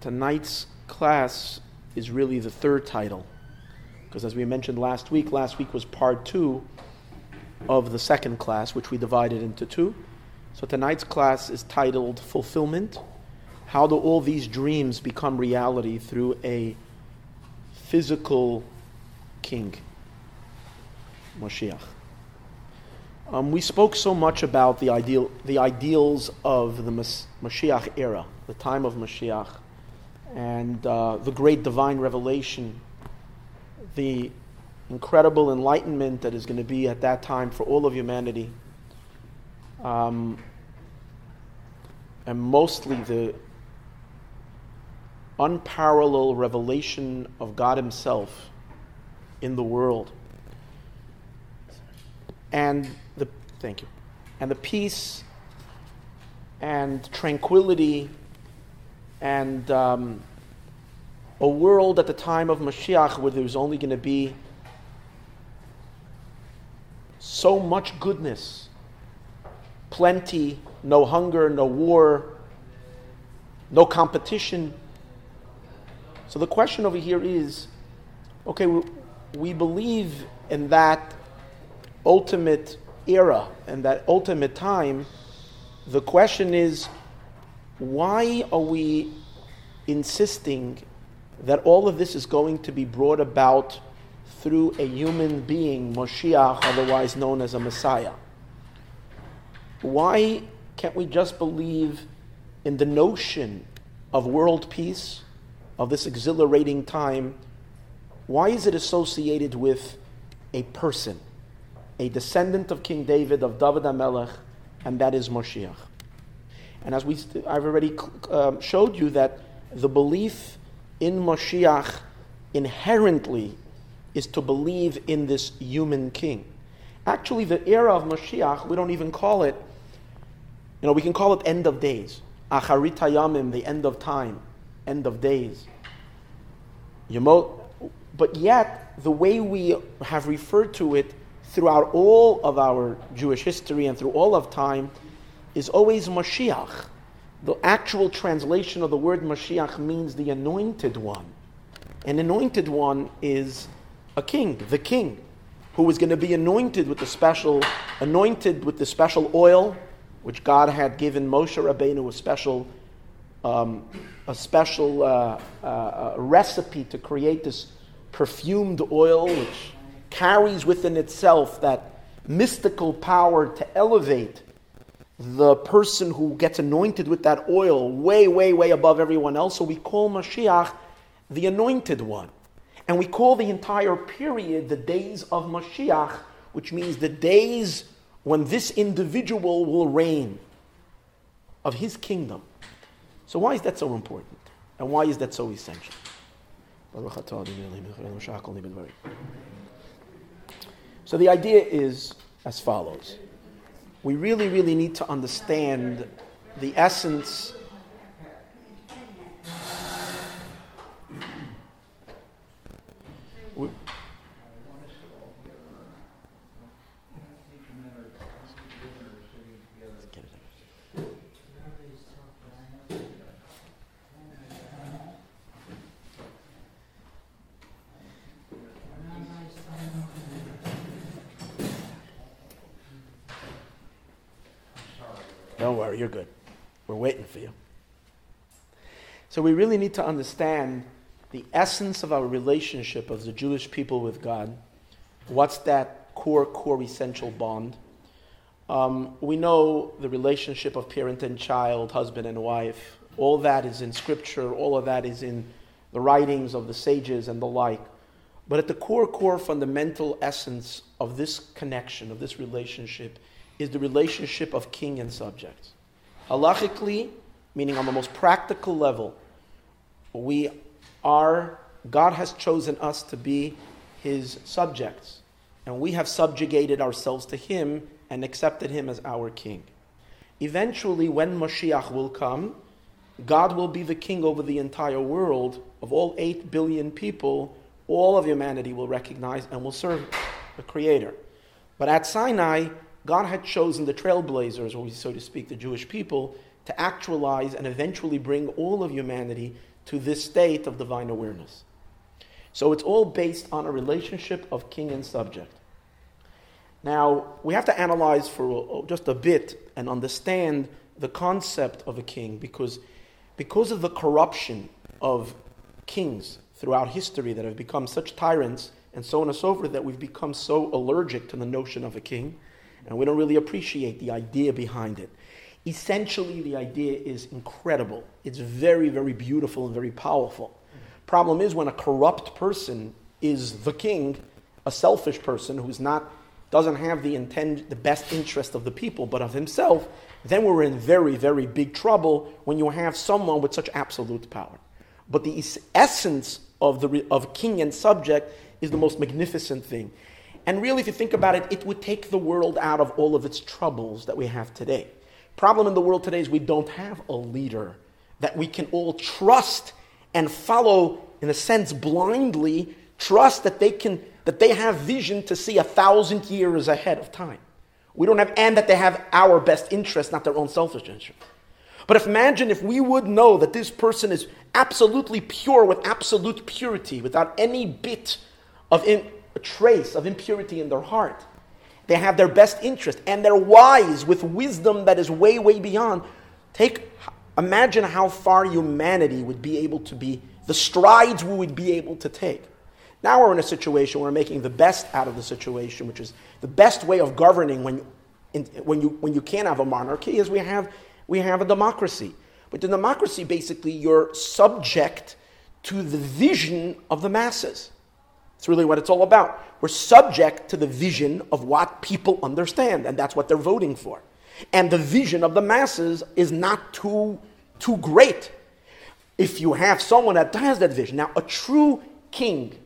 tonight's class is really the third title. Because as we mentioned last week, last week was part two of the second class, which we divided into two. So tonight's class is titled Fulfillment How do all these dreams become reality through a physical king, Moshiach? Um, we spoke so much about the, ideal, the ideals of the Mas- Mashiach era, the time of Mashiach, and uh, the great divine revelation, the incredible enlightenment that is going to be at that time for all of humanity, um, and mostly the unparalleled revelation of God Himself in the world. And the thank you. And the peace and tranquility and um, a world at the time of Mashiach where there was only going to be so much goodness, plenty, no hunger, no war, no competition. So the question over here is okay, we, we believe in that ultimate era and that ultimate time. The question is why are we insisting that all of this is going to be brought about through a human being, Moshiach, otherwise known as a Messiah? Why can't we just believe in the notion of world peace, of this exhilarating time? Why is it associated with a person, a descendant of King David, of David HaMelech, and that is Moshiach? And as we, I've already um, showed you that the belief in Moshiach inherently is to believe in this human king. Actually, the era of Moshiach, we don't even call it, you know, we can call it end of days. Acharit Hayamim, the end of time, end of days. But yet, the way we have referred to it throughout all of our Jewish history and through all of time is always Mashiach. The actual translation of the word Mashiach means the anointed one. An anointed one is a king, the king, who is going to be anointed with the special, anointed with the special oil, which God had given Moshe Rabbeinu a special, um, a special uh, uh, recipe to create this perfumed oil, which carries within itself that mystical power to elevate the person who gets anointed with that oil way, way, way above everyone else. So we call Mashiach the anointed one. And we call the entire period the days of Mashiach, which means the days when this individual will reign of his kingdom. So, why is that so important? And why is that so essential? So, the idea is as follows we really, really need to understand the essence Don't worry, you're good. We're waiting for you. So we really need to understand the essence of our relationship of the Jewish people with God. What's that core, core, essential bond? Um, we know the relationship of parent and child, husband and wife. All that is in Scripture. All of that is in the writings of the sages and the like. But at the core, core, fundamental essence of this connection, of this relationship, is the relationship of king and subject. Halachically, meaning on the most practical level, we are, God has chosen us to be his subjects, and we have subjugated ourselves to him and accepted him as our king. Eventually, when Mashiach will come, God will be the king over the entire world of all 8 billion people. All of humanity will recognize and will serve the Creator. But at Sinai, God had chosen the trailblazers, or so to speak, the Jewish people, to actualize and eventually bring all of humanity to this state of divine awareness. So it's all based on a relationship of king and subject. Now, we have to analyze for just a bit and understand the concept of a king because, because of the corruption of kings throughout history that have become such tyrants and so on and so forth that we've become so allergic to the notion of a king and we don't really appreciate the idea behind it. Essentially, the idea is incredible. It's very, very beautiful and very powerful. Problem is when a corrupt person is the king, a selfish person who's not doesn't have the intent, the best interest of the people, but of himself, then we're in very, very big trouble when you have someone with such absolute power. But the essence of, the, of king and subject is the most magnificent thing. And really, if you think about it, it would take the world out of all of its troubles that we have today. Problem in the world today is we don't have a leader that we can all trust and follow, in a sense, blindly, trust that they can that they have vision to see a thousand years ahead of time. We don't have, and that they have our best interest, not their own selfish interest. But if imagine if we would know that this person is absolutely pure with absolute purity, without any bit of in, a trace of impurity in their heart. They have their best interest and they're wise with wisdom that is way, way beyond. Take, imagine how far humanity would be able to be, the strides we would be able to take. Now we're in a situation where we're making the best out of the situation, which is the best way of governing when, when, you, when you can't have a monarchy, is we have, we have a democracy. But the democracy, basically, you're subject to the vision of the masses. It's really what it's all about. We're subject to the vision of what people understand, and that's what they're voting for. And the vision of the masses is not too, too great if you have someone that has that vision. Now, a true king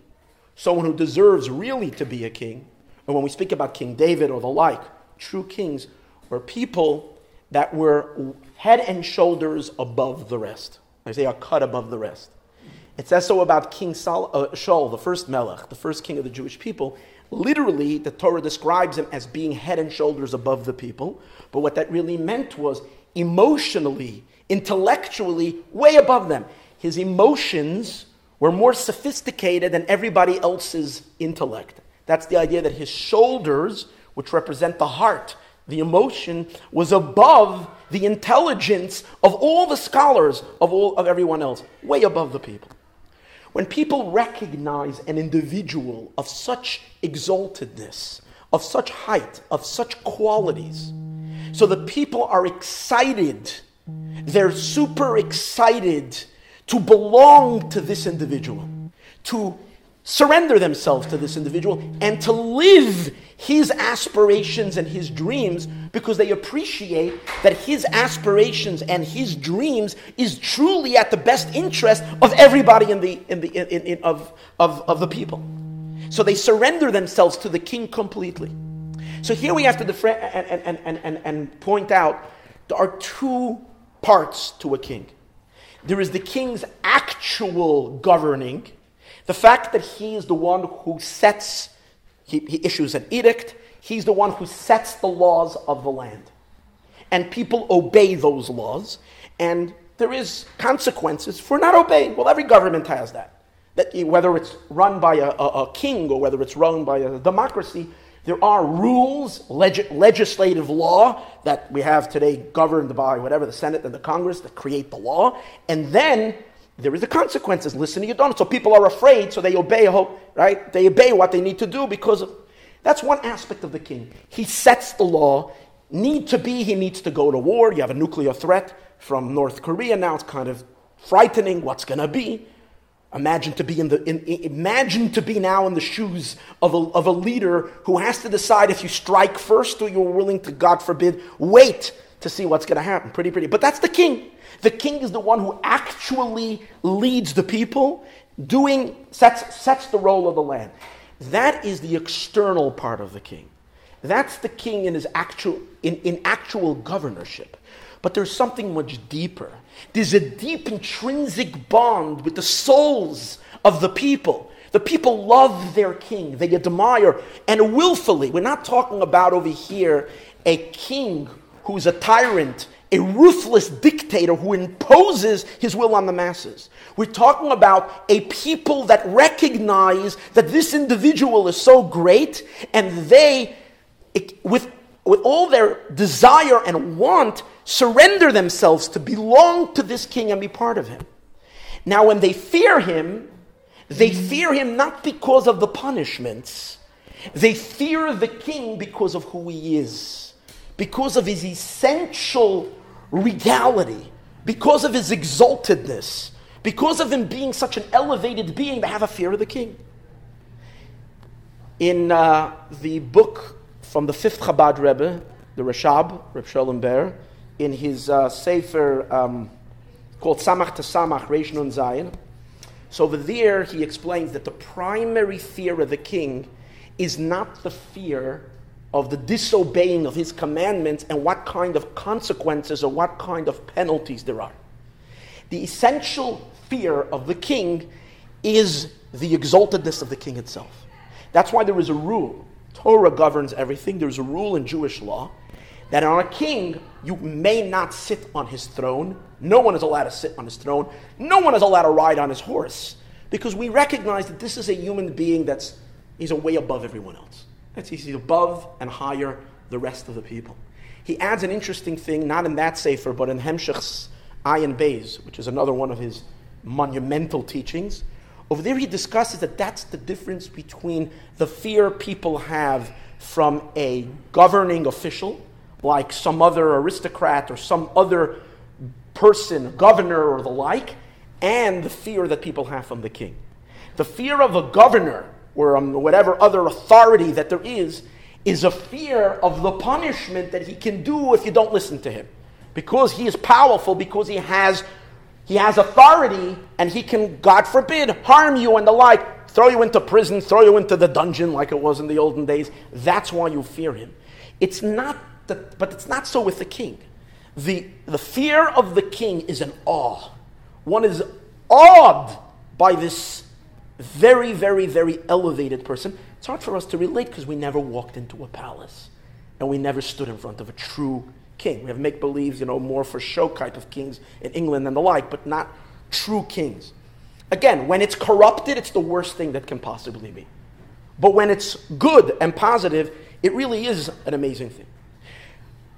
someone who deserves really to be a king, and when we speak about King David or the like, true kings were people that were head and shoulders above the rest. I say are cut above the rest. It says so about King Saul, uh, Shaul, the first Melech, the first king of the Jewish people. Literally, the Torah describes him as being head and shoulders above the people. But what that really meant was emotionally, intellectually, way above them. His emotions were more sophisticated than everybody else's intellect. That's the idea that his shoulders, which represent the heart, the emotion, was above the intelligence of all the scholars of all of everyone else, way above the people. When people recognize an individual of such exaltedness, of such height, of such qualities, so the people are excited, they're super excited to belong to this individual, to surrender themselves to this individual, and to live his aspirations and his dreams because they appreciate that his aspirations and his dreams is truly at the best interest of everybody in the, in the, in, in, of, of, of the people. So they surrender themselves to the king completely. So here we have to and, and, and, and, and point out there are two parts to a king. There is the king's actual governing, the fact that he is the one who sets, he, he issues an edict, he's the one who sets the laws of the land. And people obey those laws, and there is consequences for not obeying. Well, every government has that. That whether it's run by a, a, a king or whether it's run by a democracy, there are rules, leg- legislative law that we have today governed by whatever the Senate and the Congress that create the law. And then there is the consequences. Listen to your donors. So people are afraid, so they obey, right? They obey what they need to do because of, that's one aspect of the king. He sets the law. Need to be, he needs to go to war. You have a nuclear threat from North Korea now. It's kind of frightening what's going to be. Imagine to be in the in, imagine to be now in the shoes of a, of a leader who has to decide if you strike first or you're willing to, God forbid, wait to see what's going to happen. Pretty, pretty. But that's the king. The king is the one who actually leads the people, doing sets sets the role of the land. That is the external part of the king. That's the king in his actual in, in actual governorship. But there's something much deeper. There's a deep intrinsic bond with the souls of the people. The people love their king, they admire, and willfully. We're not talking about over here a king who's a tyrant, a ruthless dictator who imposes his will on the masses. We're talking about a people that recognize that this individual is so great and they, with, with all their desire and want, surrender themselves to belong to this king and be part of him. Now, when they fear him, they fear him not because of the punishments, they fear the king because of who he is, because of his essential regality, because of his exaltedness, because of him being such an elevated being, they have a fear of the king. In uh, the book from the fifth Chabad Rebbe, the Rashab, Reb Sholem Ber, in his uh, Sefer um, called Samach to Samach, Reish Nun Zayin. So over there, he explains that the primary fear of the king is not the fear of the disobeying of his commandments and what kind of consequences or what kind of penalties there are. The essential fear of the king is the exaltedness of the king itself. That's why there is a rule. Torah governs everything. There's a rule in Jewish law that on a king, you may not sit on his throne. No one is allowed to sit on his throne. No one is allowed to ride on his horse. Because we recognize that this is a human being that's he's a way above everyone else. That's he's above and higher the rest of the people. He adds an interesting thing, not in that Sefer, but in Hemshech's Ayin Beis, which is another one of his monumental teachings. Over there, he discusses that that's the difference between the fear people have from a governing official like some other aristocrat or some other person, governor or the like, and the fear that people have from the king. The fear of a governor or um, whatever other authority that there is is a fear of the punishment that he can do if you don't listen to him. Because he is powerful, because he has, he has authority, and he can, God forbid, harm you and the like, throw you into prison, throw you into the dungeon like it was in the olden days. That's why you fear him. It's not that, but it's not so with the king. The, the fear of the king is an awe. One is awed by this very, very, very elevated person. It's hard for us to relate because we never walked into a palace and we never stood in front of a true king. We have make believes, you know, more for show type of kings in England and the like, but not true kings. Again, when it's corrupted, it's the worst thing that can possibly be. But when it's good and positive, it really is an amazing thing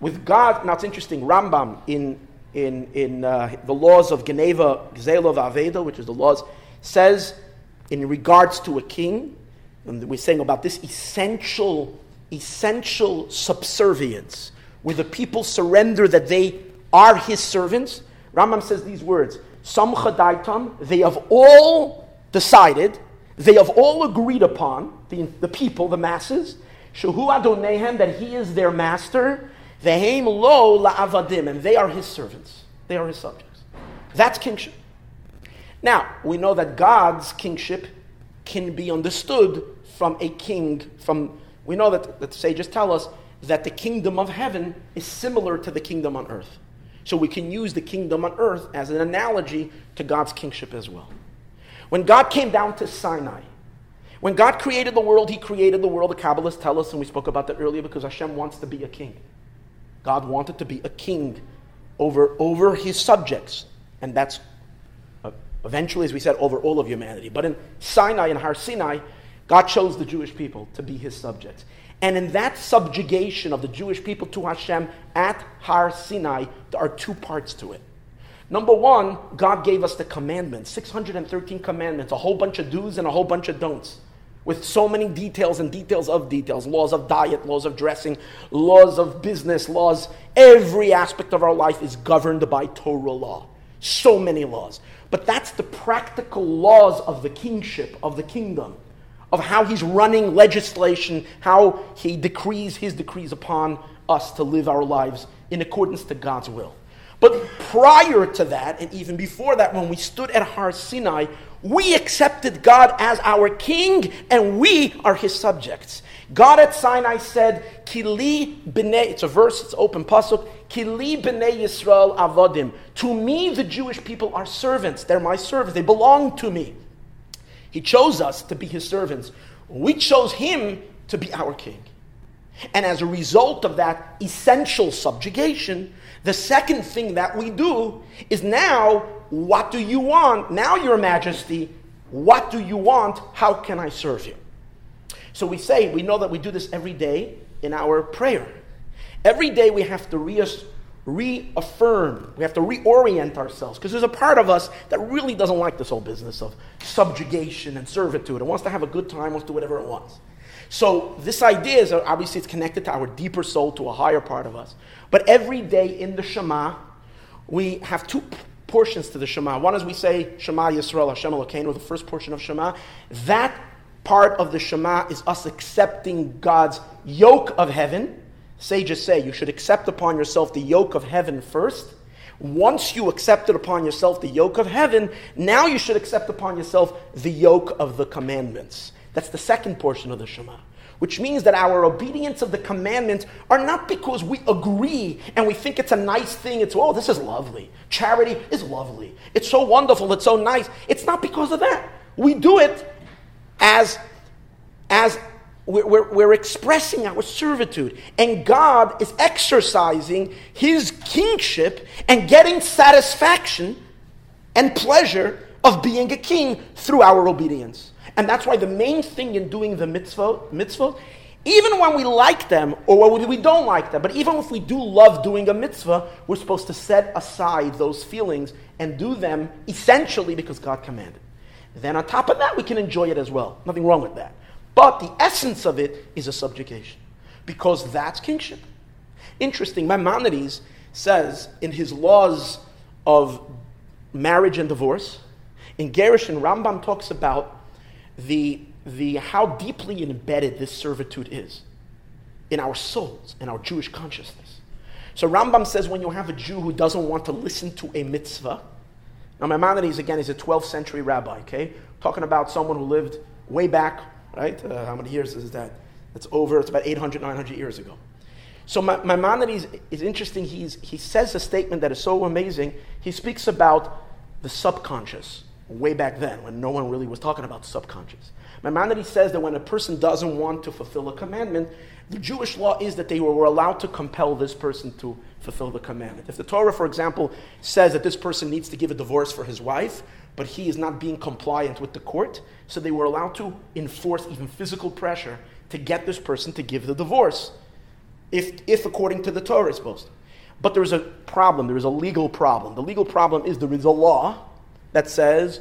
with God, now it's interesting, Rambam in, in, in uh, the laws of Geneva, Gzelov Aveda, which is the laws, says in regards to a king, and we're saying about this essential, essential subservience, where the people surrender that they are his servants. Rambam says these words, Samchadaitam, they have all decided, they have all agreed upon, the, the people, the masses, Shahu Adonehem, that he is their master, Vehem lo la'avadim, and they are his servants. They are his subjects. That's kingship. Now, we know that God's kingship can be understood from a king, from, we know that the sages tell us that the kingdom of heaven is similar to the kingdom on earth. So we can use the kingdom on earth as an analogy to God's kingship as well. When God came down to Sinai, when God created the world, He created the world. The Kabbalists tell us, and we spoke about that earlier, because Hashem wants to be a king. God wanted to be a king over, over his subjects. And that's eventually, as we said, over all of humanity. But in Sinai and Har Sinai, God chose the Jewish people to be his subjects. And in that subjugation of the Jewish people to Hashem at Har Sinai, there are two parts to it. Number one, God gave us the commandments 613 commandments, a whole bunch of do's and a whole bunch of don'ts with so many details and details of details laws of diet, laws of dressing, laws of business, laws. Every aspect of our life is governed by Torah law. So many laws. But that's the practical laws of the kingship, of the kingdom, of how he's running legislation, how he decrees his decrees upon us to live our lives in accordance to God's will. But prior to that, and even before that, when we stood at Har Sinai, we accepted God as our king and we are his subjects. God at Sinai said, Kili b'nei, it's a verse, it's open pasuk, Kili b'nei Yisrael avodim. To me, the Jewish people are servants. They're my servants. They belong to me. He chose us to be his servants. We chose him to be our king. And as a result of that essential subjugation, the second thing that we do is now, what do you want? Now, Your Majesty, what do you want? How can I serve you? So we say, we know that we do this every day in our prayer. Every day we have to reaffirm, we have to reorient ourselves because there's a part of us that really doesn't like this whole business of subjugation and servitude. It wants to have a good time, wants to do whatever it wants. So this idea is obviously it's connected to our deeper soul, to a higher part of us. But every day in the Shema, we have two portions to the Shema. One is we say Shema Yisrael Hashem Elokeinu, the first portion of Shema. That part of the Shema is us accepting God's yoke of heaven Sages say you should accept upon yourself the yoke of heaven first. Once you accepted upon yourself the yoke of heaven, now you should accept upon yourself the yoke of the commandments. That's the second portion of the Shema. Which means that our obedience of the commandments are not because we agree and we think it's a nice thing. It's, oh, this is lovely. Charity is lovely. It's so wonderful. It's so nice. It's not because of that. We do it as, as we're, we're, expressing our servitude. And God is exercising his kingship and getting satisfaction and pleasure of being a king through our obedience. And that's why the main thing in doing the mitzvah, mitzvah even when we like them or when we don't like them, but even if we do love doing a mitzvah, we're supposed to set aside those feelings and do them essentially because God commanded. Then on top of that, we can enjoy it as well. Nothing wrong with that. But the essence of it is a subjugation because that's kingship. Interesting, Maimonides says in his laws of marriage and divorce, in Gerushin, Rambam talks about the, the, how deeply embedded this servitude is in our souls, in our Jewish consciousness. So Rambam says when you have a Jew who doesn't want to listen to a mitzvah, now Maimonides, again, is a 12th century rabbi, okay? Talking about someone who lived way back right? Uh, how many years is that? It's over, it's about 800, 900 years ago. So Maimonides is interesting. He's, he says a statement that is so amazing. He speaks about the subconscious way back then when no one really was talking about the subconscious. Maimonides says that when a person doesn't want to fulfill a commandment, the Jewish law is that they were allowed to compel this person to fulfill the commandment. If the Torah, for example, says that this person needs to give a divorce for his wife, but he is not being compliant with the court, so they were allowed to enforce even physical pressure to get this person to give the divorce, if, if according to the Torah is supposed. But there is a problem, there is a legal problem. The legal problem is there is a law that says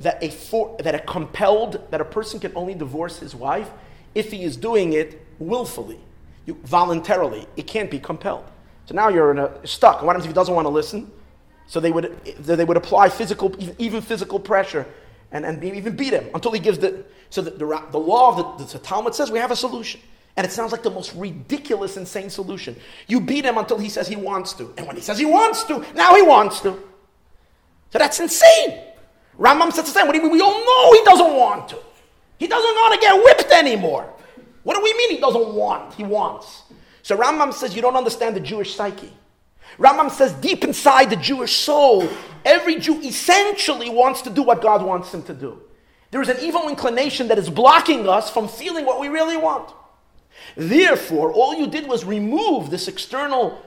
that a, for, that a compelled, that a person can only divorce his wife if he is doing it willfully, voluntarily. It can't be compelled. So now you're a, stuck. What happens if he doesn't want to listen? So they would, they would apply physical, even physical pressure and, and even beat him until he gives the. So the, the, the law of the, the Talmud says we have a solution. And it sounds like the most ridiculous, insane solution. You beat him until he says he wants to. And when he says he wants to, now he wants to. So that's insane. Rambam says the same. What do you mean? We all know he doesn't want to. He doesn't want to get whipped anymore. What do we mean he doesn't want? He wants. So Rambam says you don't understand the Jewish psyche. Rambam says deep inside the Jewish soul, every Jew essentially wants to do what God wants him to do. There is an evil inclination that is blocking us from feeling what we really want. Therefore, all you did was remove this external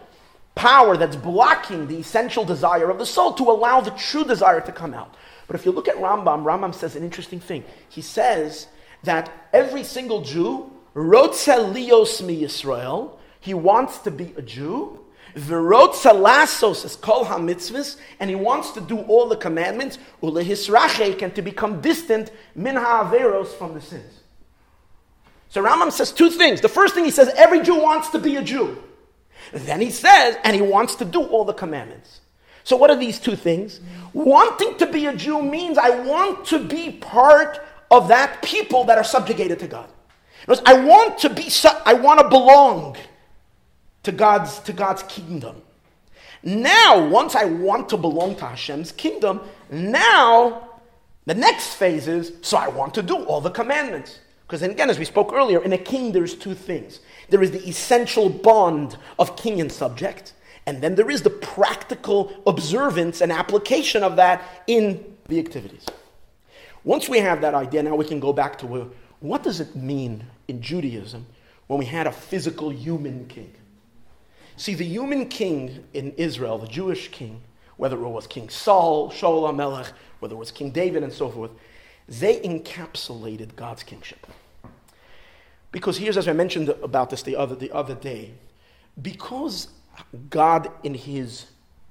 power that's blocking the essential desire of the soul to allow the true desire to come out. But if you look at Rambam, Rambam says an interesting thing. He says that every single Jew, Rotzel Lios mi Yisrael, he wants to be a Jew, V'rotzalasos is kol ha-mitzvahs, and he wants to do all the commandments, ulehisrachek, and to become distant, min ha'averos, from the sins. So Rambam says two things. The first thing he says, every Jew wants to be a Jew. Then he says, and he wants to do all the commandments. So what are these two things? Wanting to be a Jew means I want to be part of that people that are subjugated to God. I want to be, I want to belong to God's, to God's kingdom. Now, once I want to belong to Hashem's kingdom, now the next phase is so I want to do all the commandments. Because then again, as we spoke earlier, in a king there's two things. There is the essential bond of king and subject, and then there is the practical observance and application of that in the activities. Once we have that idea, now we can go back to what does it mean in Judaism when we had a physical human king. See, the human king in Israel, the Jewish king, whether it was King Saul, Shaul HaMelech, whether it was King David, and so forth, they encapsulated God's kingship. Because here's, as I mentioned about this the other, the other day, because God, in His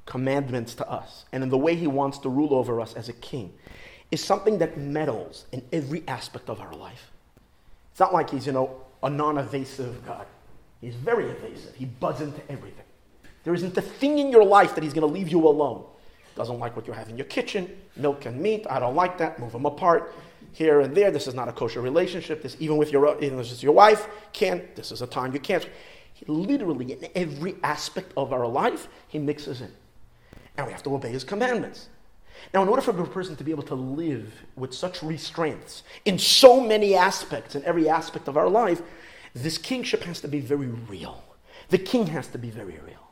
commandments to us and in the way He wants to rule over us as a king, is something that meddles in every aspect of our life. It's not like He's, you know, a non evasive God. He's very evasive. He butts into everything. There isn't a thing in your life that he's going to leave you alone. Doesn't like what you have in your kitchen, milk and meat. I don't like that. Move them apart here and there. This is not a kosher relationship. This, even with your, uh, even this is your wife, can't. This is a time you can't. He, literally, in every aspect of our life, he mixes in. And we have to obey his commandments. Now, in order for a person to be able to live with such restraints in so many aspects, in every aspect of our life, this kingship has to be very real. The king has to be very real.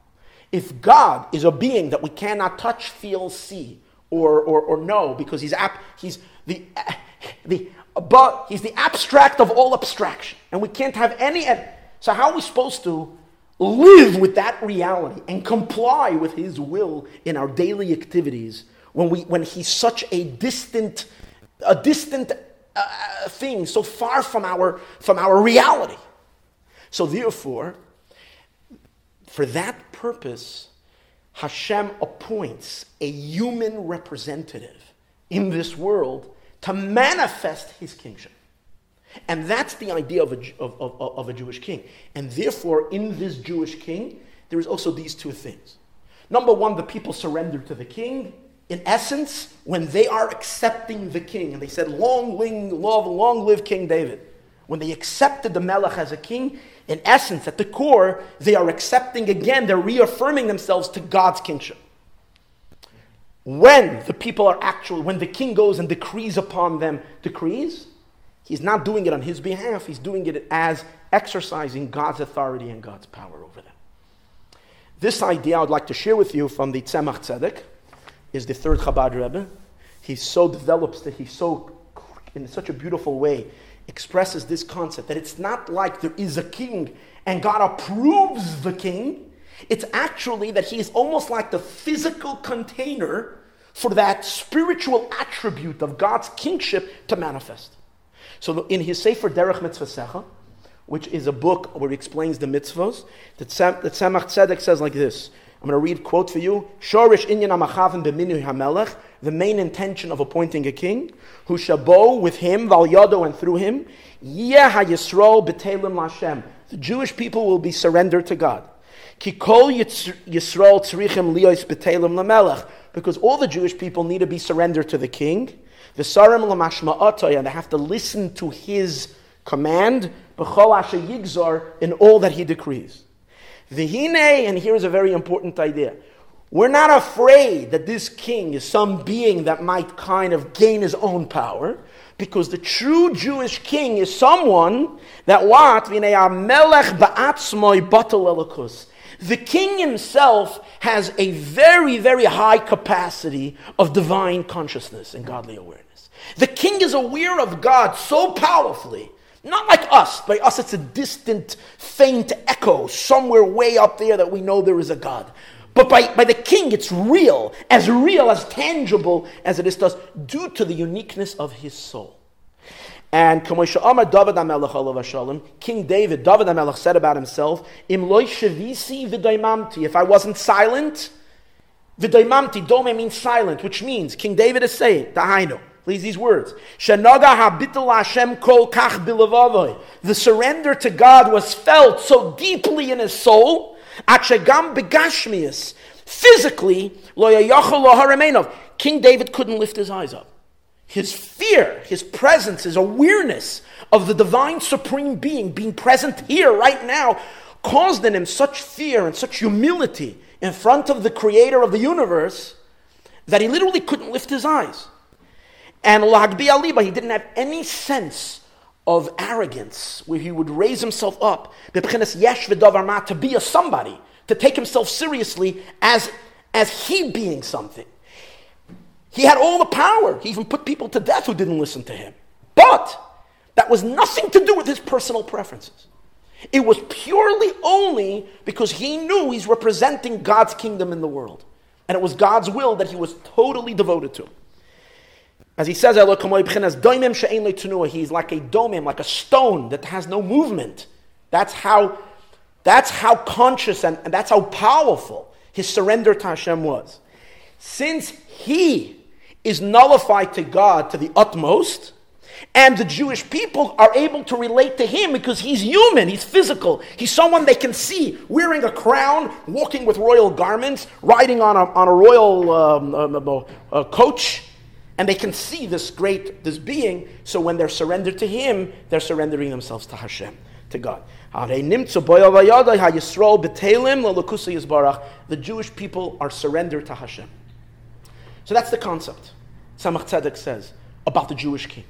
If God is a being that we cannot touch, feel, see, or, or, or know, because he's, ap- he's, the, the, but he's the abstract of all abstraction, and we can't have any. So, how are we supposed to live with that reality and comply with his will in our daily activities when, we, when he's such a distant, a distant uh, thing, so far from our, from our reality? So, therefore, for that purpose, Hashem appoints a human representative in this world to manifest his kingship. And that's the idea of a, of, of, of, a Jewish king. And therefore, in this Jewish king, there is also these two things. Number one, the people surrender to the king. In essence, when they are accepting the king, and they said, Long, long, long live King David. When they accepted the Melech as a king, in essence, at the core, they are accepting again, they're reaffirming themselves to God's kingship. When the people are actually, when the king goes and decrees upon them decrees, he's not doing it on his behalf, he's doing it as exercising God's authority and God's power over them. This idea I would like to share with you from the Tzemach Tzedek is the third Chabad Rebbe. He so develops that he so, in such a beautiful way, expresses this concept that it's not like there is a king and God approves the king. It's actually that he is almost like the physical container for that spiritual attribute of God's kingship to manifest. So in his Sefer Derech Mitzvah which is a book where he explains the mitzvahs, the Tzemach Tzedek says like this. I'm going to read quote for you. Shorish inyan amachavim b'minui hamelech. The main intention of appointing a king, who shabo with him, val yado and through him, yeh ha-yisrael b'telim lashem. The Jewish people will be surrendered to God. Ki kol yisrael tzrichim liyos b'telim lamelech. Because all the Jewish people need to be surrendered to the king. The sarim lamashma'atoy, and they have to listen to his command, b'chol asher yigzor, in all that he decrees. Vihine, and here's a very important idea. We're not afraid that this king is some being that might kind of gain his own power, because the true Jewish king is someone that what? The king himself has a very, very high capacity of divine consciousness and godly awareness. The king is aware of God so powerfully not like us. By us, it's a distant, faint echo somewhere way up there that we know there is a God. But by, by the king, it's real, as real, as tangible as it is to us, due to the uniqueness of his soul. And King David, David HaMelech said about himself, If I wasn't silent, v'daimamti, dome means silent, which means, King David is saying, Please, these words. The surrender to God was felt so deeply in his soul. Physically, King David couldn't lift his eyes up. His fear, his presence, his awareness of the divine supreme being being present here right now caused in him such fear and such humility in front of the creator of the universe that he literally couldn't lift his eyes. And Lagbi Aliba, he didn't have any sense of arrogance where he would raise himself up to be a somebody, to take himself seriously as, as he being something. He had all the power. He even put people to death who didn't listen to him. But that was nothing to do with his personal preferences. It was purely only because he knew he's representing God's kingdom in the world. And it was God's will that he was totally devoted to. As he says, he's like a domim, like a stone that has no movement. That's how, that's how conscious and, and that's how powerful his surrender to Hashem was. Since he is nullified to God to the utmost, and the Jewish people are able to relate to him because he's human, he's physical. He's someone they can see wearing a crown, walking with royal garments, riding on a, on a royal um, um, uh, coach, and they can see this great, this being. So when they're surrendered to him, they're surrendering themselves to Hashem, to God. The Jewish people are surrendered to Hashem. So that's the concept, Tzemach Tzedek says, about the Jewish king.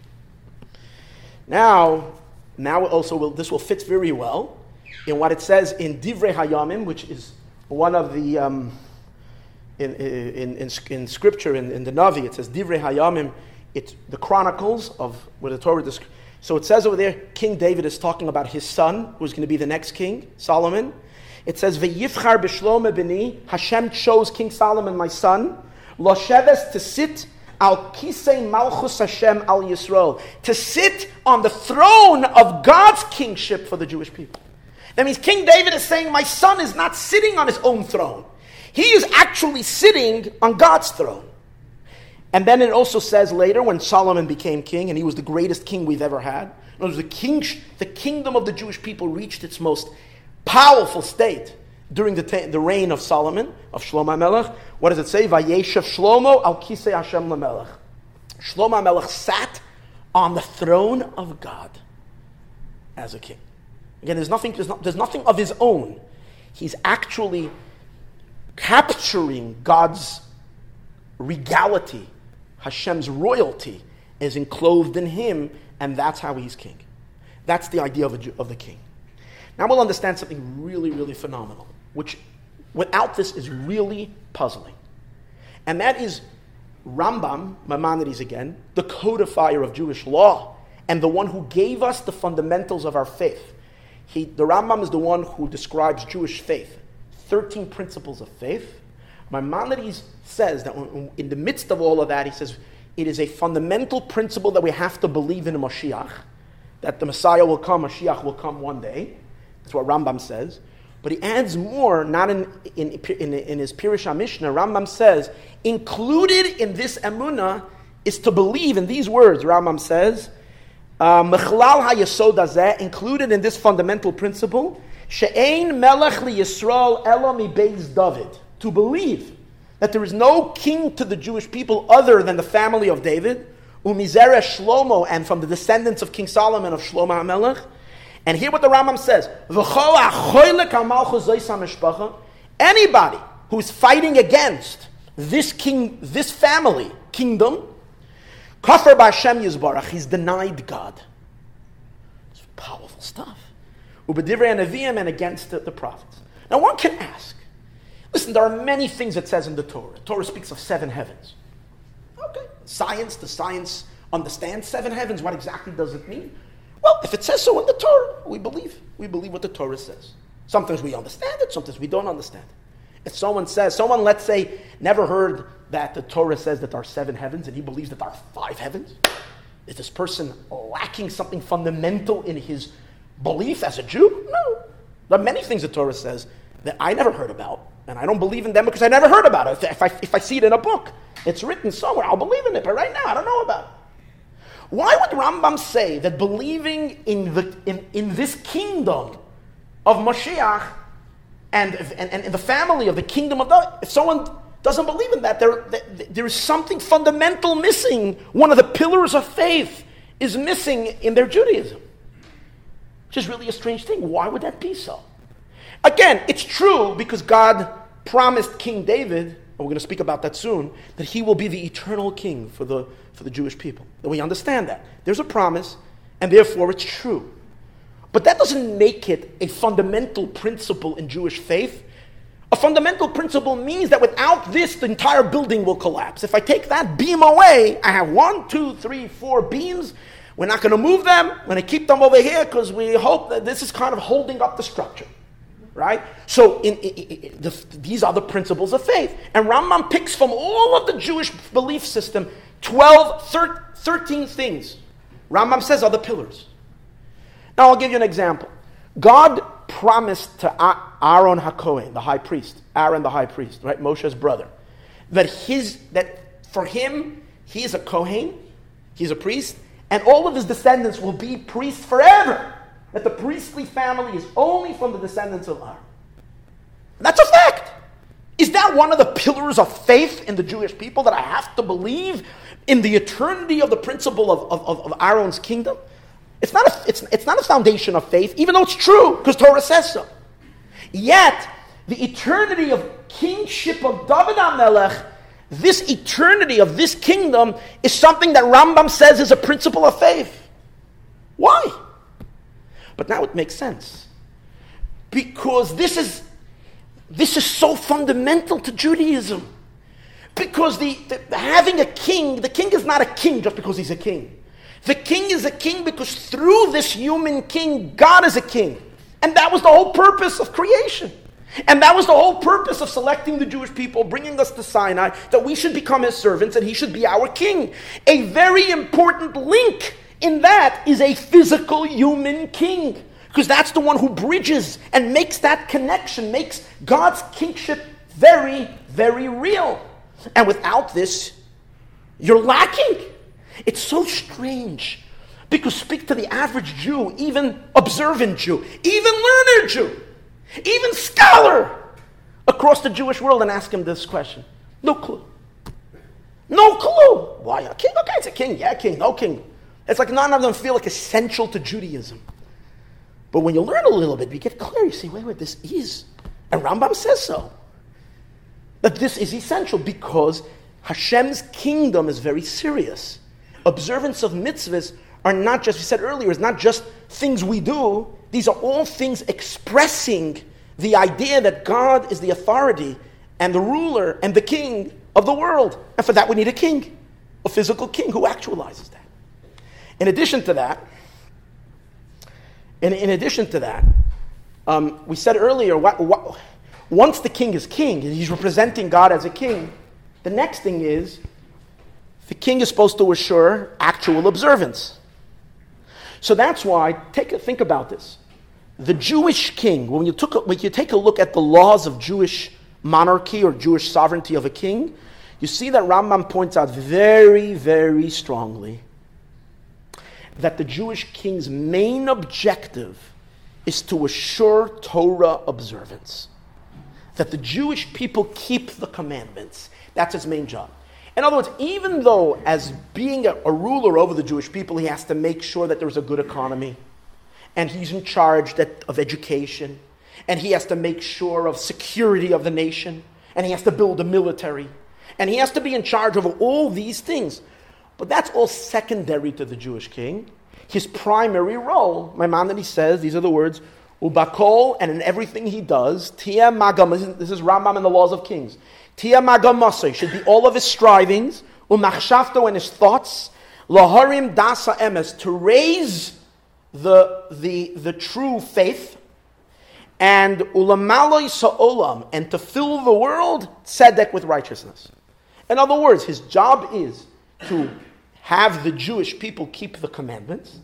Now, now also will, this will fit very well in what it says in Divrei Hayamim, which is one of the um, in, in, in, in, scripture in, in the Navi. It says Divrei Hayamim. It's the chronicles of where the Torah. Describes. So it says over there, King David is talking about his son, who's going to be the next king, Solomon. It says, "V'yifchar b'shlome b'ni." Hashem chose King Solomon, my son, Losheves to sit al kisei malchus Hashem al Yisrael, to sit on the throne of God's kingship for the Jewish people. That means King David is saying, My son is not sitting on his own throne. He is actually sitting on God's throne. And then it also says later when Solomon became king, and he was the greatest king we've ever had. Words, the, king, the kingdom of the Jewish people reached its most powerful state during the, the reign of Solomon, of Shlomo Melech. What does it say? Vayeshev Shlomo al kisei Hashem lamelech. Shlomo Melech sat on the throne of God as a king. Again, there's nothing, there's, there's nothing of his own. He's actually capturing God's regality, Hashem's royalty is enclosed in him, and that's how he's king. That's the idea of, a, of the king. Now we'll understand something really, really phenomenal which without this is really puzzling. And that is Rambam, Maimonides again, the codifier of Jewish law, and the one who gave us the fundamentals of our faith. He, the Rambam is the one who describes Jewish faith, 13 principles of faith. Maimonides says that in the midst of all of that, he says it is a fundamental principle that we have to believe in a Mashiach, that the Messiah will come, Mashiach will come one day. That's what Rambam says. But he adds more, not in, in, in, in his Pirush Mishnah. Rambam says, included in this emuna is to believe in these words. Rambam says, uh, included in this fundamental principle, she'ein melech beis David. To believe that there is no king to the Jewish people other than the family of David, umizere Shlomo, and from the descendants of King Solomon of Shlomo HaMelech, and hear what the Rambam says. Anybody who's fighting against this king, this family, kingdom, Kafir B'Hashem Yizbarach, he's denied God. It's powerful stuff. And against the, the prophets. Now one can ask, listen, there are many things it says in the Torah. The Torah speaks of seven heavens. Okay, science, the science understands seven heavens. What exactly does it mean? Well, if it says so in the Torah, we believe. We believe what the Torah says. Sometimes we understand it, sometimes we don't understand it. If someone says, someone, let's say, never heard that the Torah says that there are seven heavens and he believes that there are five heavens, is this person lacking something fundamental in his belief as a Jew? No. There are many things the Torah says that I never heard about, and I don't believe in them because I never heard about it. If I, if I see it in a book, it's written somewhere, I'll believe in it, but right now I don't know about it. Why would Rambam say that believing in, the, in, in this kingdom of Mashiach and, and, and in the family of the kingdom of God, if someone doesn't believe in that, there, there is something fundamental missing. One of the pillars of faith is missing in their Judaism, which is really a strange thing. Why would that be so? Again, it's true because God promised King David and we're going to speak about that soon, that he will be the eternal king for the, for the Jewish people. That we understand that. There's a promise, and therefore it's true. But that doesn't make it a fundamental principle in Jewish faith. A fundamental principle means that without this, the entire building will collapse. If I take that beam away, I have one, two, three, four beams. We're not going to move them. We're going to keep them over here because we hope that this is kind of holding up the structure. Right? So in, in, in, the, these are the principles of faith. And Rambam picks from all of the Jewish belief system 12, 13 things. Rambam says are the pillars. Now I'll give you an example. God promised to Aaron HaKohen, the high priest, Aaron the high priest, right, Moshe's brother, that his that for him he is a Kohen, he's a priest, and all of his descendants will be priests forever. That the priestly family is only from the descendants of Aaron. That's a fact. Is that one of the pillars of faith in the Jewish people that I have to believe in the eternity of the principle of, of, of Aaron's kingdom? It's not, a, it's, it's not a foundation of faith, even though it's true, because Torah says so. Yet, the eternity of kingship of David HaMelech, this eternity of this kingdom, is something that Rambam says is a principle of faith. Why? But now it makes sense. Because this is, this is so fundamental to Judaism. Because the, the, having a king, the king is not a king just because he's a king. The king is a king because through this human king, God is a king. And that was the whole purpose of creation. And that was the whole purpose of selecting the Jewish people, bringing us to Sinai, that we should become his servants and he should be our king. A very important link in that is a physical human king. Because that's the one who bridges and makes that connection, makes God's kingship very, very real. And without this, you're lacking. It's so strange. Because speak to the average Jew, even observant Jew, even learned Jew, even scholar across the Jewish world and ask him this question. No clue. No clue. Why a king? Okay, it's a king. Yeah, king. No king. It's like none of them feel like essential to Judaism. But when you learn a little bit, you get clear. You see, wait, wait, this is. And Rambam says so. That this is essential because Hashem's kingdom is very serious observance of mitzvahs are not just, we said earlier, it's not just things we do. These are all things expressing the idea that God is the authority and the ruler and the king of the world. And for that, we need a king, a physical king who actualizes that. In addition to that, in, in addition to that, um, we said earlier, what, what, once the king is king, and he's representing God as a king, the next thing is the king is supposed to assure actual observance. So that's why, take a, think about this. The Jewish king, when you, took a, when you take a look at the laws of Jewish monarchy or Jewish sovereignty of a king, you see that Rambam points out very, very strongly that the Jewish king's main objective is to assure Torah observance. That the Jewish people keep the commandments. That's his main job. In other words, even though, as being a, a, ruler over the Jewish people, he has to make sure that there's a good economy, and he's in charge that, of education, and he has to make sure of security of the nation, and he has to build a military, and he has to be in charge of all these things. But that's all secondary to the Jewish king. His primary role, Maimonides says, these are the words, Ubakol, and in everything he does, Tia Magam, this is Rambam in the Laws of Kings. Tia Magamasai should be all of his strivings, umachshavto and his thoughts, laharim dasa emes, to raise the, the, the true faith, and ulamaloi sa'olam, and to fill the world, tzedek, with righteousness. In other words, his job is to have the Jewish people keep the commandments,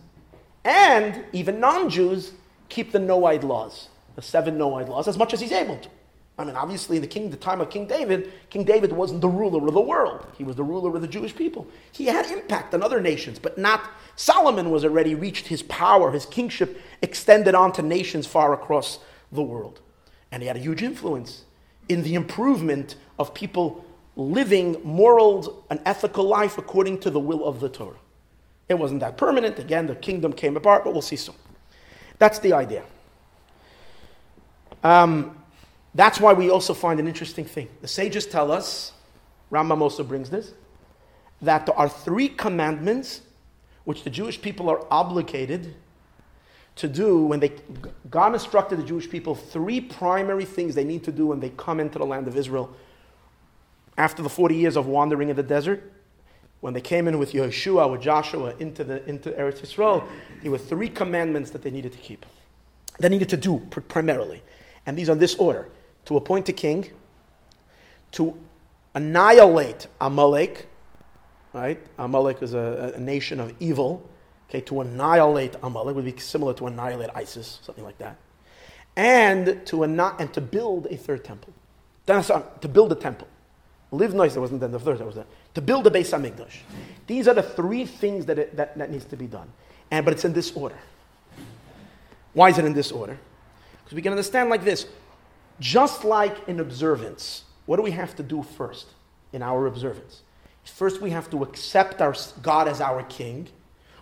and even non Jews keep the Noahide laws, the seven Noahide laws, as much as he's able to. I mean, obviously, in the king, the time of King David, King David wasn't the ruler of the world. He was the ruler of the Jewish people. He had impact on other nations, but not. Solomon was already reached his power, his kingship extended onto nations far across the world. And he had a huge influence in the improvement of people living moral and ethical life according to the will of the Torah. It wasn't that permanent. Again, the kingdom came apart, but we'll see soon. That's the idea. Um, that's why we also find an interesting thing. The sages tell us, Rambam also brings this, that there are three commandments which the Jewish people are obligated to do when they God instructed the Jewish people three primary things they need to do when they come into the land of Israel after the 40 years of wandering in the desert. when they came in with Yeshua, with Joshua into, the, into Eretz Yisrael, there were three commandments that they needed to keep. They needed to do primarily. And these are this order to appoint a king, to annihilate Amalek, right? Amalek is a, a nation of evil. Okay, to annihilate Amalek would be similar to annihilate ISIS, something like that. And to, and to build a third temple. To build a temple. Live nice, there wasn't then the third, that was that. To build a Beis HaMikdash. These are the three things that, it, that, that needs to be done. And, but it's in this order. Why is it in this order? Because we can understand like this. Just like in observance, what do we have to do first in our observance? First, we have to accept our, God as our king.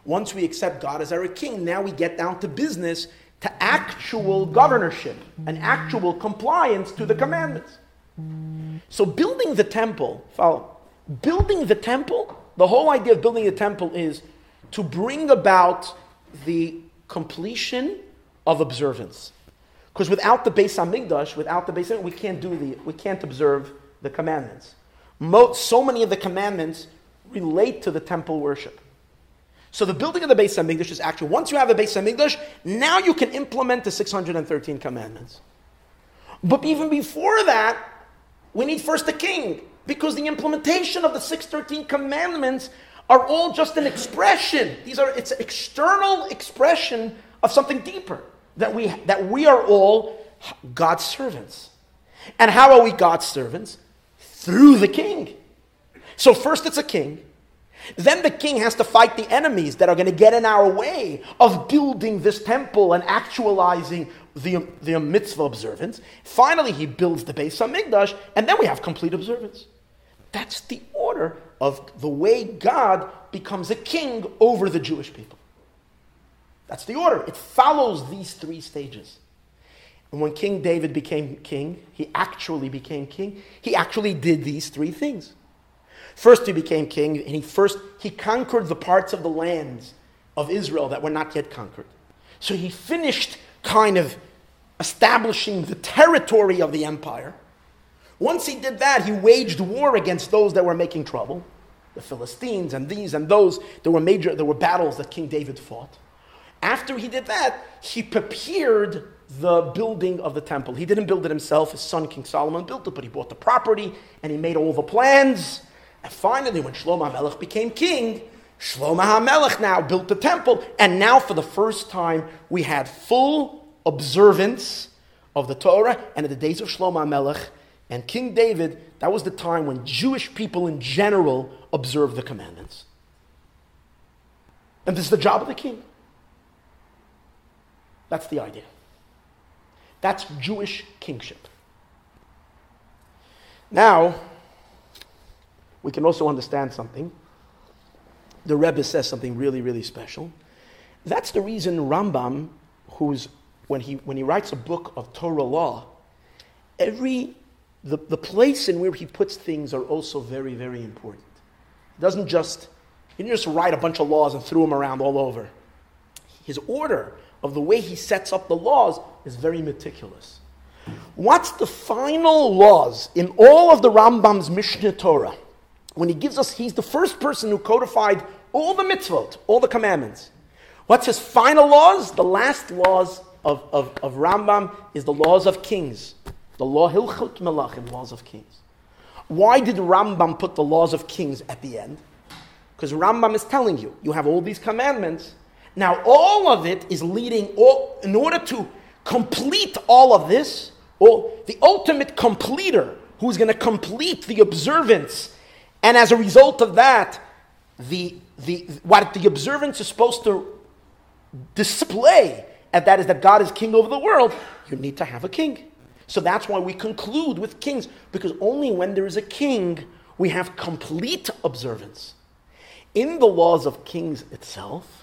Once we accept God as our king, now we get down to business, to actual governorship and actual compliance to the commandments. So, building the temple, follow, building the temple, the whole idea of building a temple is to bring about the completion of observance. Because without the Beis Hamikdash, without the Beis we can't do the, we can't observe the commandments. Mo- so many of the commandments relate to the temple worship. So the building of the Beis Hamikdash is actually once you have a Beis Hamikdash, now you can implement the 613 commandments. But even before that, we need first a king because the implementation of the 613 commandments are all just an expression. These are it's an external expression of something deeper that we that we are all God's servants. And how are we God's servants? Through the king. So first it's a king. Then the king has to fight the enemies that are going to get in our way of building this temple and actualizing the, the mitzvah observance. Finally, he builds the base on Hamikdash, and then we have complete observance. That's the order of the way God becomes a king over the Jewish people. That's the order. It follows these three stages. And when King David became king, he actually became king. He actually did these three things. First, he became king, and he first he conquered the parts of the lands of Israel that were not yet conquered. So he finished kind of establishing the territory of the empire. Once he did that, he waged war against those that were making trouble, the Philistines and these and those. There were major there were battles that King David fought. After he did that, he prepared the building of the temple. He didn't build it himself, his son King Solomon built it, but he bought the property and he made all the plans. And finally, when Shlomo HaMelech became king, Shlomo HaMelech now built the temple, and now for the first time we had full observance of the Torah. And in the days of Shlomo HaMelech and King David, that was the time when Jewish people in general observed the commandments. And this is the job of the king. That's the idea. That's Jewish kingship. Now, we can also understand something. The Rebbe says something really, really special. That's the reason Rambam, who's when he when he writes a book of Torah law, every the, the place in where he puts things are also very, very important. He doesn't just he didn't just write a bunch of laws and threw them around all over. His order of the way he sets up the laws is very meticulous. What's the final laws in all of the Rambam's Mishneh Torah? When he gives us, he's the first person who codified all the mitzvot, all the commandments. What's his final laws? The last laws of, of, of Rambam is the laws of kings. The law Hilchot Melachim, laws of kings. Why did Rambam put the laws of kings at the end? Because Rambam is telling you, you have all these commandments, now, all of it is leading, all, in order to complete all of this, or the ultimate completer who's going to complete the observance, and as a result of that, the, the, what the observance is supposed to display, and that is that God is king over the world, you need to have a king. So that's why we conclude with kings, because only when there is a king, we have complete observance. In the laws of kings itself,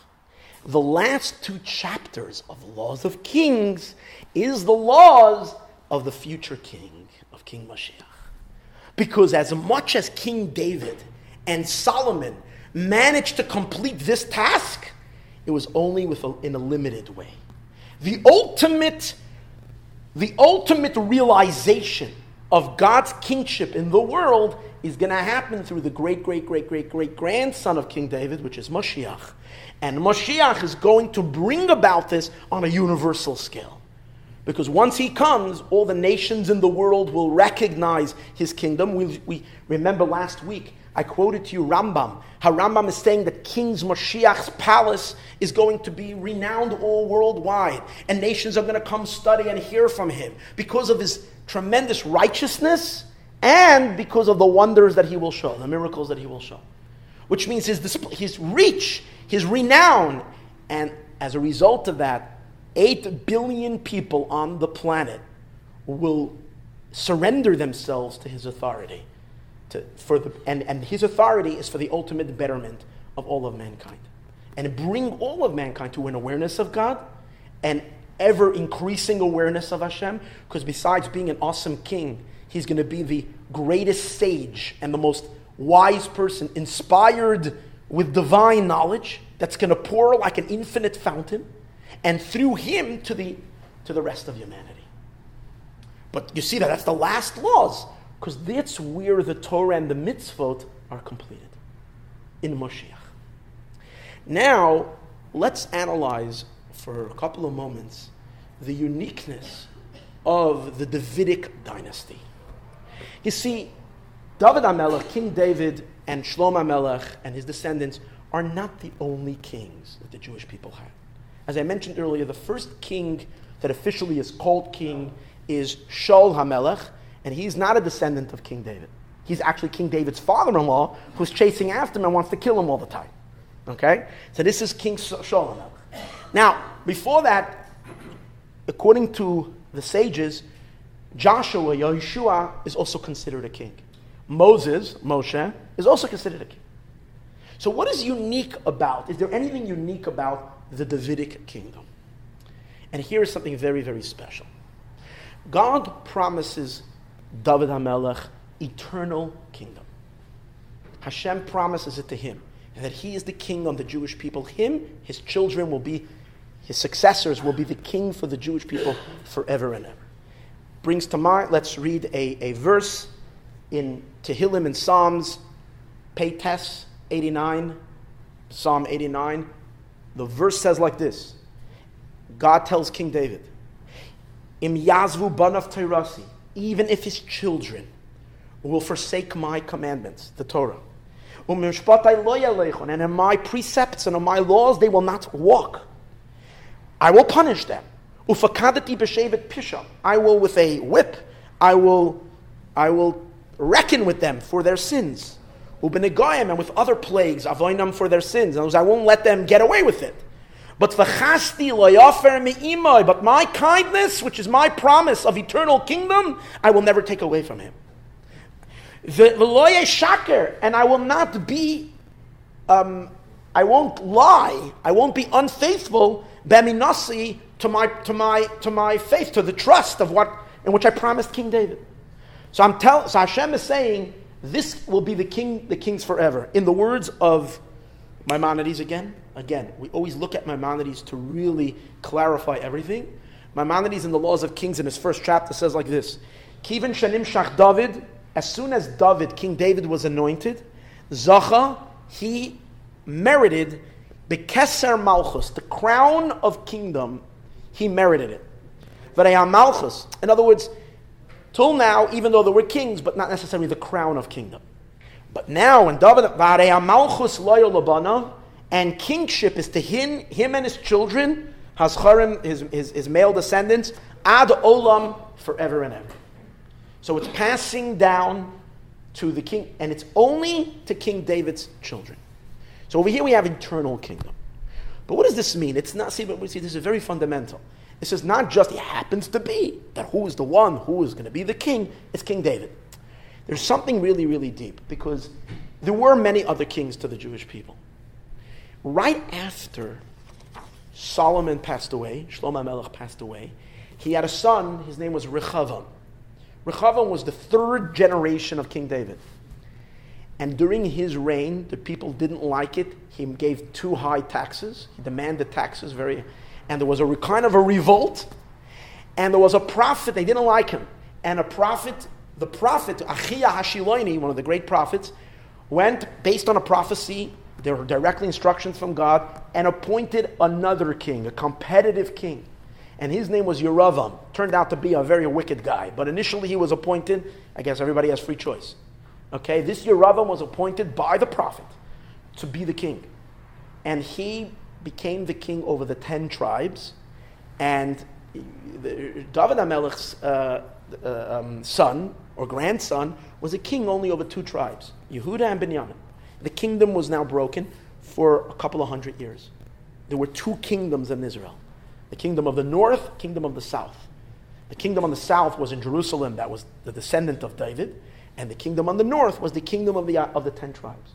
the last two chapters of Laws of Kings is the laws of the future king, of King Mashiach. Because as much as King David and Solomon managed to complete this task, it was only with a, in a limited way. The ultimate, the ultimate realization of God's kingship in the world is going to happen through the great, great, great, great, great grandson of King David, which is Moshiach. And Moshiach is going to bring about this on a universal scale. Because once he comes, all the nations in the world will recognize his kingdom. We, we remember last week, I quoted to you Rambam. How Rambam is saying that King Moshiach's palace is going to be renowned all worldwide, and nations are going to come study and hear from him because of his tremendous righteousness and because of the wonders that he will show, the miracles that he will show. Which means his, his reach, his renown, and as a result of that, 8 billion people on the planet will surrender themselves to his authority. To, for the, and, and his authority is for the ultimate betterment of all of mankind. And bring all of mankind to an awareness of God and ever increasing awareness of Hashem, because besides being an awesome king, he's going to be the greatest sage and the most wise person, inspired with divine knowledge that's going to pour like an infinite fountain, and through him to the, to the rest of humanity. But you see that that's the last laws, because that's where the Torah and the mitzvot are completed in Moshiach. Now, let's analyze for a couple of moments the uniqueness of the Davidic dynasty. You see, David HaMelech, King David, and Shlomo HaMelech and his descendants are not the only kings that the Jewish people had. As I mentioned earlier, the first king that officially is called king is Shaul HaMelech, and he's not a descendant of King David. He's actually King David's father-in-law who's chasing after him and wants to kill him all the time. Okay? So this is King Shaul HaMelech. Now, before that, according to the sages, Joshua, Yeshua, is also considered a king. Moses, Moshe, is also considered a king. So, what is unique about, is there anything unique about the Davidic kingdom? And here is something very, very special. God promises David HaMelech eternal kingdom. Hashem promises it to him, and that he is the king of the Jewish people. Him, his children will be his successors will be the king for the Jewish people forever and ever. Brings to mind, let's read a, a verse in Tehillim and Psalms, Peites 89, Psalm 89. The verse says like this God tells King David, Im Yazvu Banav Teirasi, even if his children will forsake my commandments, the Torah. Um and in my precepts and in my laws they will not walk. I will punish them. I will with a whip. I will, I will reckon with them for their sins. Ubenegoyim and with other plagues, avoinam for their sins. And I won't let them get away with it. But v'chasti loyafer mi'imoy. But my kindness, which is my promise of eternal kingdom, I will never take away from him. V'loye shaker, and I will not be, um, I won't lie, I won't be unfaithful beminasi to my to my to my faith, to the trust of what in which I promised King David. So I'm telling so Hashem is saying this will be the king, the kings forever. In the words of Maimonides again, again, we always look at Maimonides to really clarify everything. Maimonides in the Laws of Kings in his first chapter says like this: Kivan Shanim Shach David. As soon as David, King David, was anointed, Zacha, he merited Bekeser Malchus, the crown of kingdom, he merited it. Malchus. In other words, till now, even though there were kings, but not necessarily the crown of kingdom. But now, when David, Vareyam Malchus loyal labana, and kingship is to him, him and his children, Hascharim, his, his, his male descendants, ad olam, forever and ever. So it's passing down to the king, and it's only to King David's children. So over here we have eternal kingdom. But what does this mean? It's not, see, but we see this is very fundamental. This is not just it happens to be that who is the one who is going to be the king, it's King David. There's something really, really deep because there were many other kings to the Jewish people. Right after Solomon passed away, Shlomo Melech passed away, he had a son, his name was Rechavam. Rechavam was the third generation of King David. And during his reign, the people didn't like it. He gave too high taxes. He demanded taxes very, and there was a kind of a revolt. And there was a prophet. They didn't like him, and a prophet the prophet, Achia Hashiloini, one of the great prophets, went based on a prophecy, there were directly instructions from God, and appointed another king, a competitive king. And his name was Yeravam. Turned out to be a very wicked guy. But initially he was appointed, I guess everybody has free choice. Okay, this Yeravam was appointed by the prophet to be the king. And he became the king over the ten tribes. And David HaMelech's uh, uh, um, son or grandson was a king only over two tribes, Yehuda and Binyamin. The kingdom was now broken for a couple of hundred years. There were two kingdoms in Israel the kingdom of the north, kingdom of the south. The kingdom on the south was in Jerusalem, that was the descendant of David, and the kingdom on the north was the kingdom of the, of the ten tribes.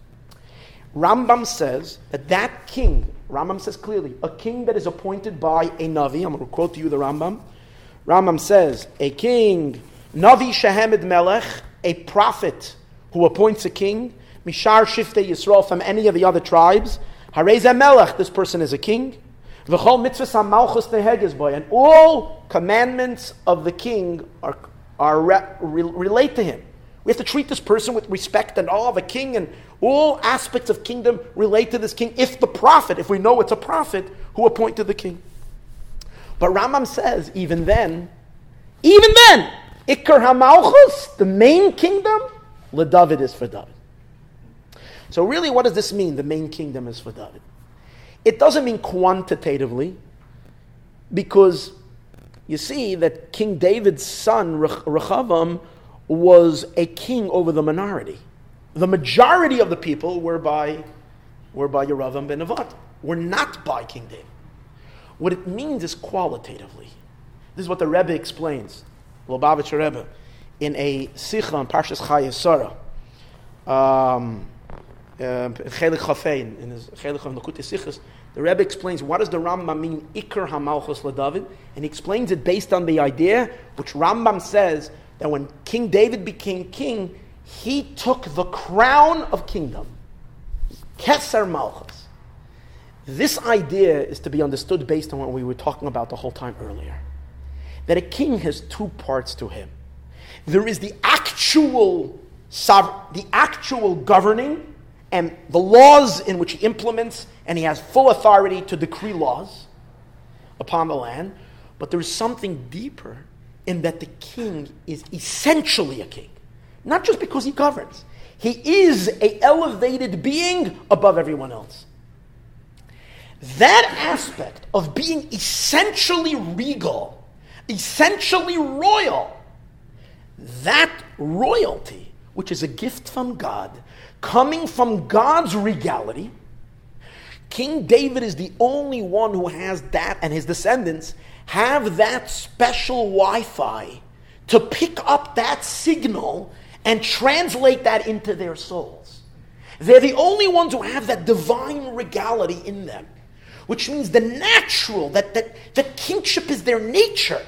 Rambam says that that king, Rambam says clearly, a king that is appointed by a Navi, I'm going to quote to you the Rambam. Rambam says, a king, Navi Shehamid Melech, a prophet who appoints a king, Mishar Shifte Yisrael from any of the other tribes, Hareza Melech, this person is a king, V'chol mitzvahs ha-malchus boy, and all commandments of the king are, are re, re, relate to him. We have to treat this person with respect and awe of a king, and all aspects of kingdom relate to this king. If the prophet, if we know it's a prophet who appointed the king. But Rambam says, even then, even then, Ikar HaMalchus, the main kingdom, LeDavid is for David. So really, what does this mean? The main kingdom is for David. It doesn't mean quantitatively, because you see that King David's son, Rechavam, was a king over the minority. The majority of the people were by, were by Yeravam ben Nevat, were not by King David. What it means is qualitatively. This is what the Rebbe explains, Lubavitcher Rebbe, in a Sikha on Parshas Chayei Sarah. Um, um, Chelik Chafein, in his Chelik of Likkutei Sichas, the Rebbe explains what does the Rambam mean, Iker HaMalchus LaDavid, and he explains it based on the idea, which Rambam says, that when King David became king, he took the crown of kingdom, Keser Malchus. This idea is to be understood based on what we were talking about the whole time earlier. That a king has two parts to him. There is the actual, the actual governing, and the laws in which he implements, and he has full authority to decree laws upon the land. But there is something deeper in that the king is essentially a king, not just because he governs. He is a elevated being above everyone else. That aspect of being essentially regal, essentially royal, that royalty, which is a gift from God, coming from God's regality. King David is the only one who has that, and his descendants have that special Wi Fi to pick up that signal and translate that into their souls. They're the only ones who have that divine regality in them, which means the natural, that, that, that kingship is their nature.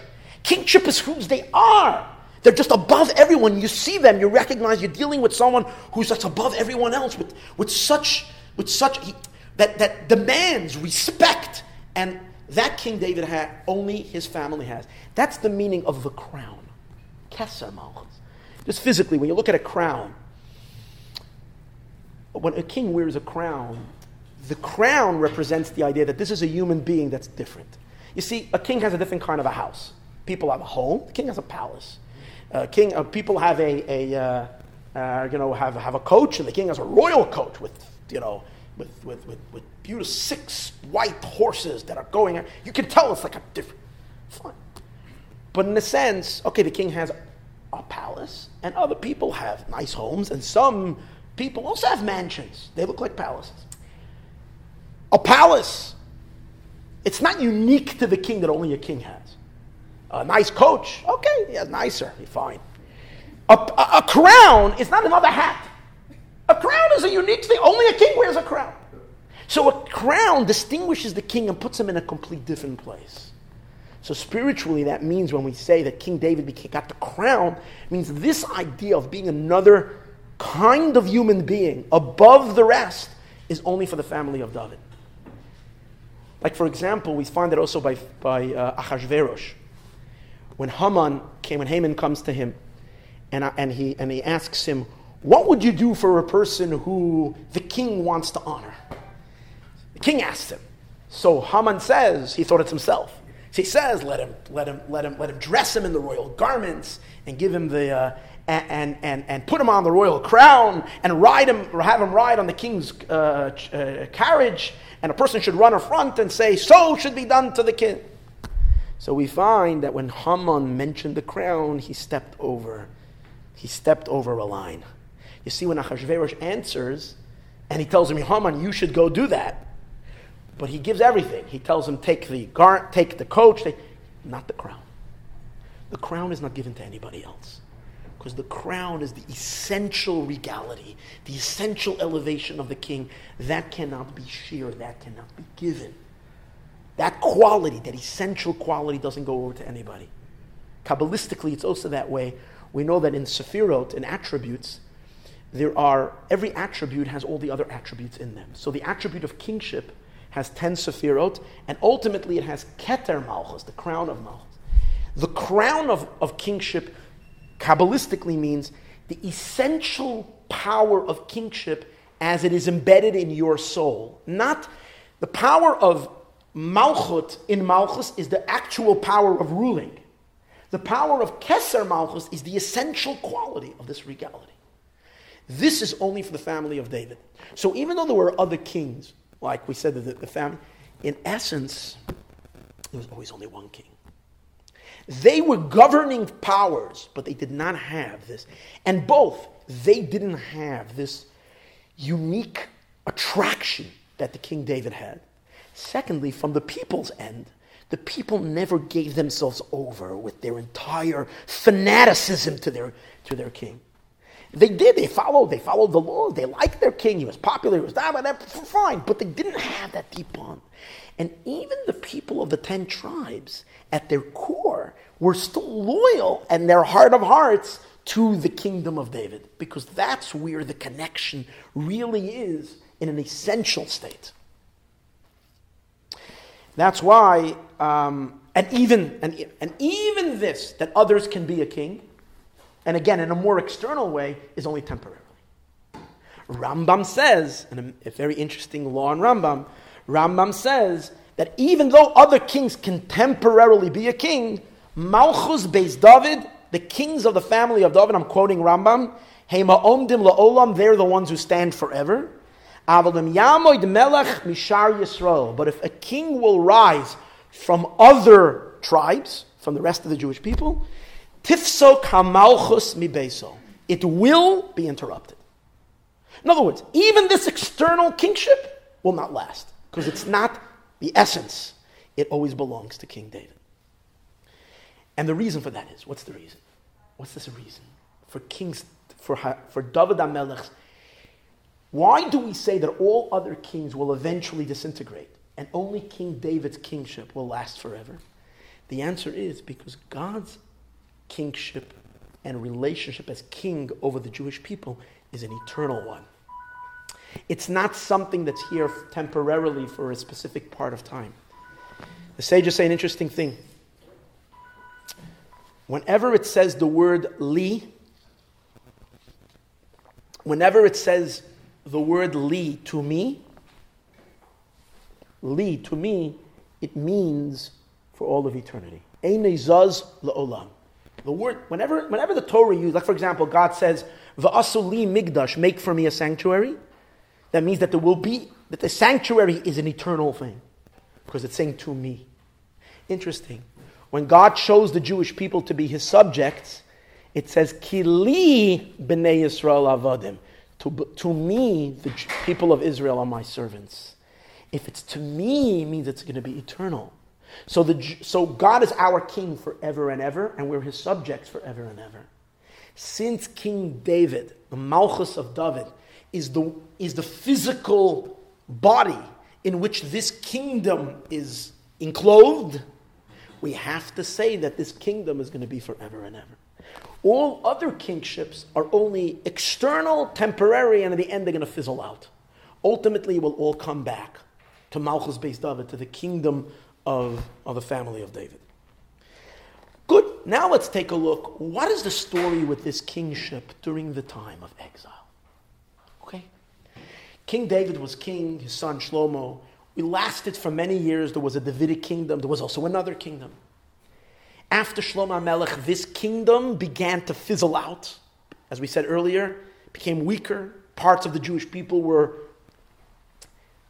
Kingship is whose they are. They're just above everyone. You see them, you recognize you're dealing with someone who's just above everyone else with, with such, with such that, that demands respect. And that King David had, only his family has. That's the meaning of the crown. Keser Malchus. Just physically, when you look at a crown, when a king wears a crown, the crown represents the idea that this is a human being that's different. You see, a king has a different kind of a house. People have a home. The king has a palace. Uh, king, uh, people have a, a uh, uh, you know, have, have a coach, and the king has a royal coach with, you know, with, with, with, with beautiful six white horses that are going. You can tell it's like a different. Fine. But in a sense, okay, the king has a palace, and other people have nice homes, and some people also have mansions. They look like palaces. A palace, it's not unique to the king that only a king has a nice coach. Okay, yeah, nicer. Fine. A, a, a, crown is not another hat. A crown is a unique thing. Only a king wears a crown. So a crown distinguishes the king and puts him in a complete different place. So spiritually, that means when we say that King David got the crown, means this idea of being another kind of human being above the rest is only for the family of David. Like, for example, we find that also by, by uh, Achashverosh when Haman came, when Haman comes to him, and, I, and, he, and he asks him, What would you do for a person who the king wants to honor? The king asks him. So Haman says, he thought it's himself. So he says, let him, let him, let him, let him dress him in the royal garments and give him the, uh, and, and, and put him on the royal crown and ride him, or have him ride on the king's uh, uh, carriage. And a person should run in front and say, so should be done to the king. So we find that when Haman mentioned the crown, he stepped over. He stepped over a line. You see, when Achashverosh answers, and he tells him, Haman, you should go do that. But he gives everything. He tells him, take the gar- take the coach, take, not the crown. The crown is not given to anybody else. Because the crown is the essential regality, the essential elevation of the king. That cannot be shared, that cannot be given. That quality, that essential quality, doesn't go over to anybody. Kabbalistically, it's also that way. We know that in Sephirot, in attributes, there are, every attribute has all the other attributes in them. So the attribute of kingship has 10 Sephirot, and ultimately it has Keter Malchus, the crown of Malchus. The crown of, of kingship, Kabbalistically, means the essential power of kingship as it is embedded in your soul. Not the power of Malchut in Malchus is the actual power of ruling. The power of Keser Malchus is the essential quality of this regality. This is only for the family of David. So even though there were other kings, like we said, the, the family, in essence, there was always only one king. They were governing powers, but they did not have this. And both, they didn't have this unique attraction that the King David had. Secondly, from the people's end, the people never gave themselves over with their entire fanaticism to their, to their king. They did, they followed, they followed the laws, they liked their king, he was popular, he was that, that, fine, but they didn't have that deep bond. And even the people of the ten tribes, at their core, were still loyal and their heart of hearts to the kingdom of David, because that's where the connection really is in an essential state. That's why, um, and even and, and even this that others can be a king, and again in a more external way, is only temporarily. Rambam says, and a, very interesting law in Rambam, Rambam says that even though other kings can temporarily be a king, Malchus Beis David, the kings of the family of David, I'm quoting Rambam, Hema Omdim La'olam, they're the ones who stand forever. But if a king will rise from other tribes, from the rest of the Jewish people, tifso kamalchus mibeso. It will be interrupted. In other words, even this external kingship will not last because it's not the essence. It always belongs to King David. And the reason for that is what's the reason? What's this reason? For kings, for, for David HaMelech, why do we say that all other kings will eventually disintegrate and only King David's kingship will last forever? The answer is because God's kingship and relationship as king over the Jewish people is an eternal one. It's not something that's here temporarily for a specific part of time. The sages say an interesting thing. Whenever it says the word li, whenever it says the word li to me, li to me, it means for all of eternity. zaz la'olam. The word, whenever, whenever the Torah used, like for example, God says, Va'asu li mikdash, make for me a sanctuary, that means that there will be, that the sanctuary is an eternal thing. Because it's saying to me. Interesting. When God chose the Jewish people to be his subjects, it says, Kili b'nei Yisrael avadim. To, to me, the people of Israel are my servants. If it's to me, it means it's going to be eternal. So, the, so God is our king forever and ever, and we're his subjects forever and ever. Since King David, the Malchus of David, is the, is the physical body in which this kingdom is enclosed, we have to say that this kingdom is going to be forever and ever. All other kingships are only external, temporary, and in the end they're going to fizzle out. Ultimately, it will all come back to Malchus Beis David, to the kingdom of, of the family of David. Good. now let's take a look. What is the story with this kingship during the time of exile? Okay. King David was king, his son Shlomo. We lasted for many years. There was a Davidic kingdom, there was also another kingdom. After Shlomo Melech, this kingdom began to fizzle out. As we said earlier, became weaker. Parts of the Jewish people were,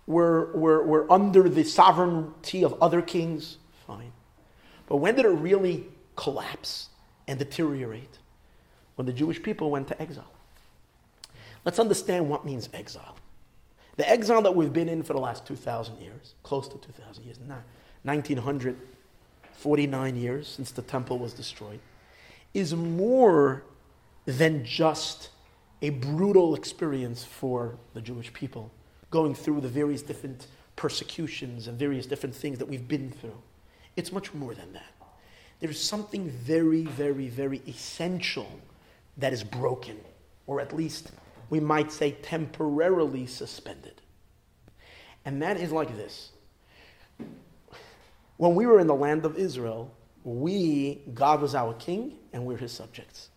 were, were, were under the sovereignty of other kings. Fine. But when did it really collapse and deteriorate? When the Jewish people went to exile. Let's understand what means exile. The exile that we've been in for the last 2,000 years, close to 2,000 years, 1949 years since the temple was destroyed, is more than just a brutal experience for the Jewish people, going through the various different persecutions and various different things that we've been through. It's much more than that. There's something very, very, very essential that is broken, or at least we might say temporarily suspended. And that is like this. When we were in the land of Israel, we, God was our king, and we're his subjects.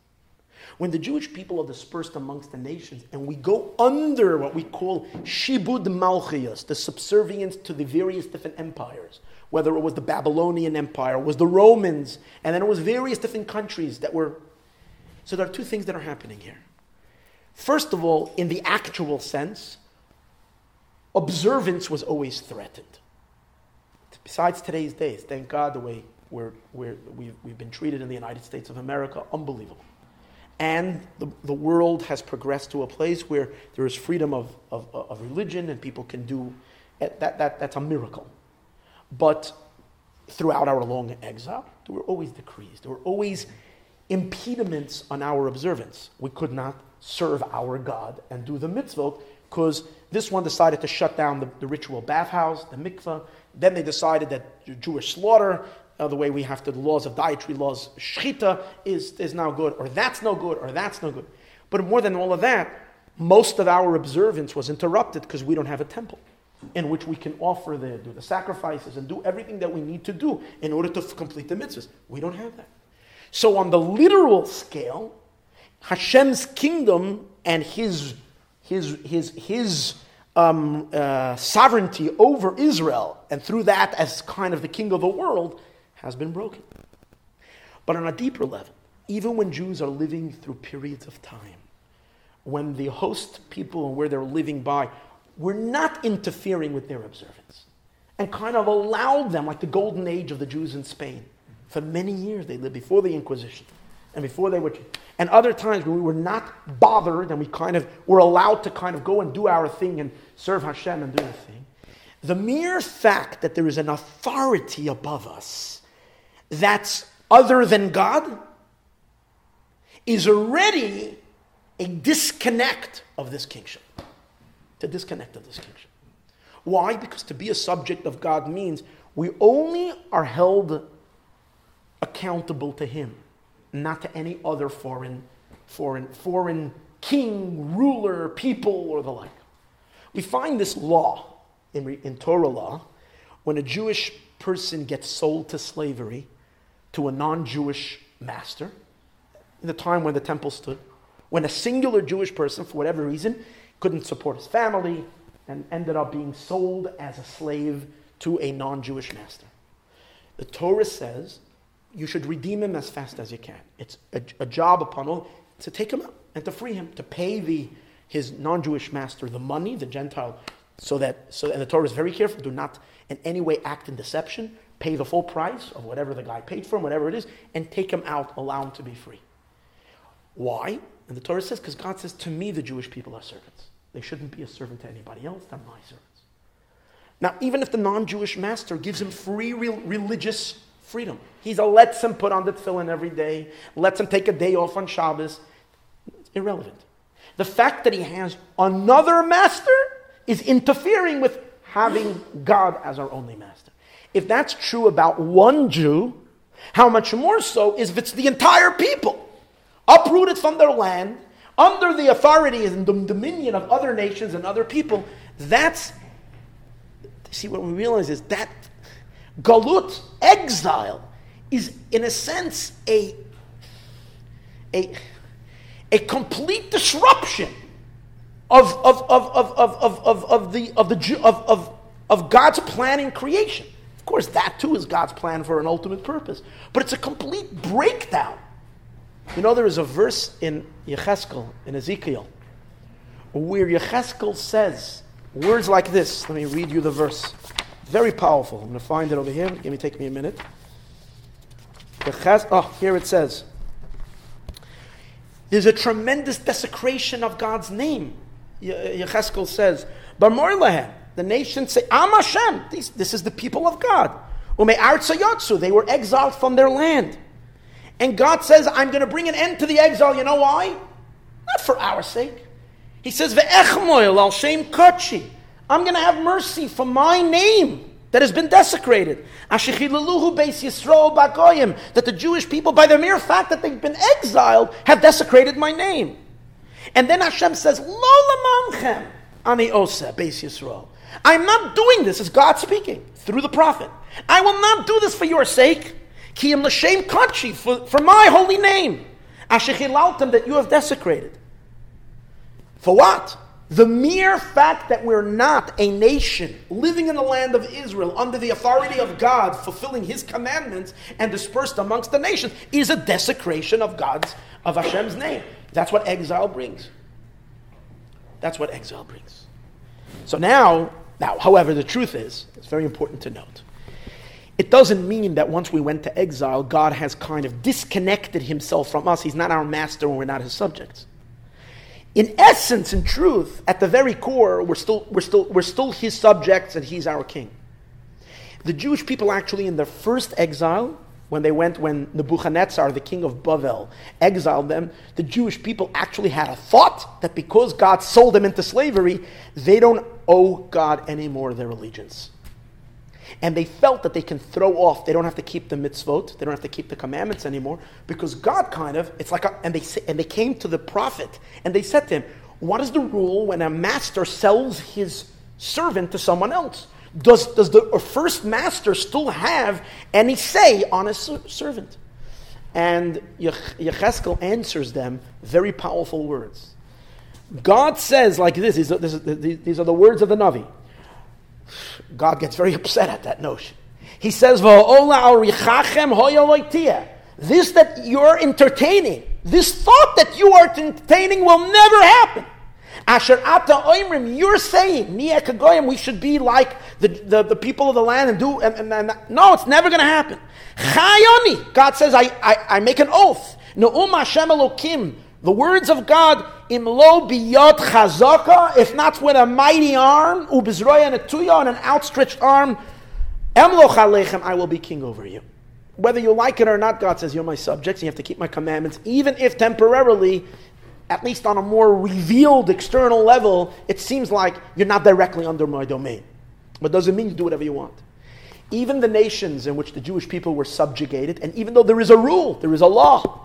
When the Jewish people are dispersed amongst the nations and we go under what we call shibud malchias, the subservience to the various different empires, whether it was the Babylonian Empire, was the Romans, and then it was various different countries that were. So there are two things that are happening here. First of all, in the actual sense, observance was always threatened. Besides today's days, thank God the way we're, we're, we've, we've been treated in the United States of America, unbelievable. And the, the world has progressed to a place where there is freedom of, of, of religion and people can do that, that, that's a miracle. But throughout our long exile, there were always decrees, there were always impediments on our observance. We could not serve our God and do the mitzvot because this one decided to shut down the, the ritual bathhouse, the mikveh. Then they decided that Jewish slaughter, uh, the way we have the laws of dietary laws, shechita is, is now good, or that's no good, or that's no good. But more than all of that, most of our observance was interrupted because we don't have a temple in which we can offer the, do the sacrifices and do everything that we need to do in order to f- complete the mitzvahs. We don't have that. So, on the literal scale, Hashem's kingdom and his, his, his, his um, uh, sovereignty over Israel, and through that as kind of the king of the world, has been broken. But on a deeper level, even when Jews are living through periods of time, when the host people and where they're living by were not interfering with their observance and kind of allowed them, like the golden age of the Jews in Spain. For many years, they lived before the Inquisition and before they were. And other times when we were not bothered and we kind of were allowed to kind of go and do our thing and serve Hashem and do the thing. The mere fact that there is an authority above us that's other than God is already a disconnect of this kingship to disconnect of this kingship. Why? Because to be a subject of God means we only are held accountable to Him, not to any other foreign, foreign, foreign king, ruler, people, or the like. We find this law in, in Torah law when a Jewish person gets sold to slavery to a non Jewish master, in the time when the temple stood, when a singular Jewish person, for whatever reason, couldn't support his family, and ended up being sold as a slave to a non Jewish master. The Torah says you should redeem him as fast as you can. It's a, a job upon all to take him out and to free him, to pay the, his non Jewish master the money, the Gentile, so that, so, and the Torah is very careful do not in any way act in deception, pay the full price of whatever the guy paid for him, whatever it is, and take him out, allow him to be free. Why? And the Torah says, because God says, to me the Jewish people are servants. They shouldn't be a servant to anybody else. They're my servants. Now, even if the non Jewish master gives him free re- religious freedom, he lets him put on the tefillin every day, lets him take a day off on Shabbos, it's irrelevant. The fact that he has another master is interfering with having God as our only master. If that's true about one Jew, how much more so is if it's the entire people uprooted from their land, under the authority and dominion of other nations and other people? That's, see, what we realize is that galut, exile, is in a sense a, a, a complete disruption of, of, of, of, of, of, of, the, of, the, of, of, of God's plan in creation. Course, that too is God's plan for an ultimate purpose. But it's a complete breakdown. You know, there is a verse in Yecheskel, in Ezekiel, where Yecheskel says words like this. Let me read you the verse. Very powerful. I'm going to find it over here. Give me, take me a minute. Oh, here it says. There's a tremendous desecration of God's name. Yecheskel says, "But Barmorlahem, the nations say, Am Hashem, this, this is the people of God. Ume they were exiled from their land. And God says, I'm going to bring an end to the exile. You know why? Not for our sake. He says, Ve'echmoil al shem kachi. I'm going to have mercy for my name that has been desecrated. That the Jewish people, by the mere fact that they've been exiled, have desecrated my name. And then Hashem says, Lo ani osa beis Yisrael. I'm not doing this, as God speaking through the prophet. I will not do this for your sake. Kiyam l'shem kachi, for my holy name. Ashechilaltem that you have desecrated. For what? The mere fact that we're not a nation living in the land of Israel under the authority of God, fulfilling His commandments and dispersed amongst the nations, is a desecration of God's, of Hashem's name. That's what exile brings. That's what exile brings. So now, now, however, the truth is, it's very important to note. It doesn't mean that once we went to exile, God has kind of disconnected himself from us. He's not our master and we're not his subjects in essence, in truth, at the very core, we're still, we're still, we're still his subjects and he's our king. The Jewish people actually, in their first exile, when they went, when Nebuchadnezzar, the king of Bavel, exiled them, the Jewish people actually had a thought that because God sold them into slavery, they don't owe God any more their allegiance and they felt that they can throw off. They don't have to keep the mitzvot. They don't have to keep the commandments anymore because God kind of it's like a, and they and they came to the prophet and they said to him, "What is the rule when a master sells his servant to someone else? Does does the first master still have any say on his servant?" And Yecheskel answers them very powerful words. God says like this: these are, these are the words of the Navi. God gets very upset at that notion. He says, This that you're entertaining, this thought that you are entertaining will never happen. Asher ata oimrim, you're saying, we should be like the, the, the, people of the land and do, and, and, and no, it's never going to happen. Chayoni, God says, I, I, I make an oath. Ne'um Hashem Elokim, the words of God, imlo biyot chazaka, if not with a mighty arm, ubizroya and a tuya and an outstretched arm, emlo chalechem, I will be king over you. Whether you like it or not, God says, you're my subjects, you have to keep my commandments, even if temporarily, at least on a more revealed external level, it seems like you're not directly under my domain. But doesn't mean you do whatever you want. Even the nations in which the Jewish people were subjugated, and even though there is a rule, there is a law,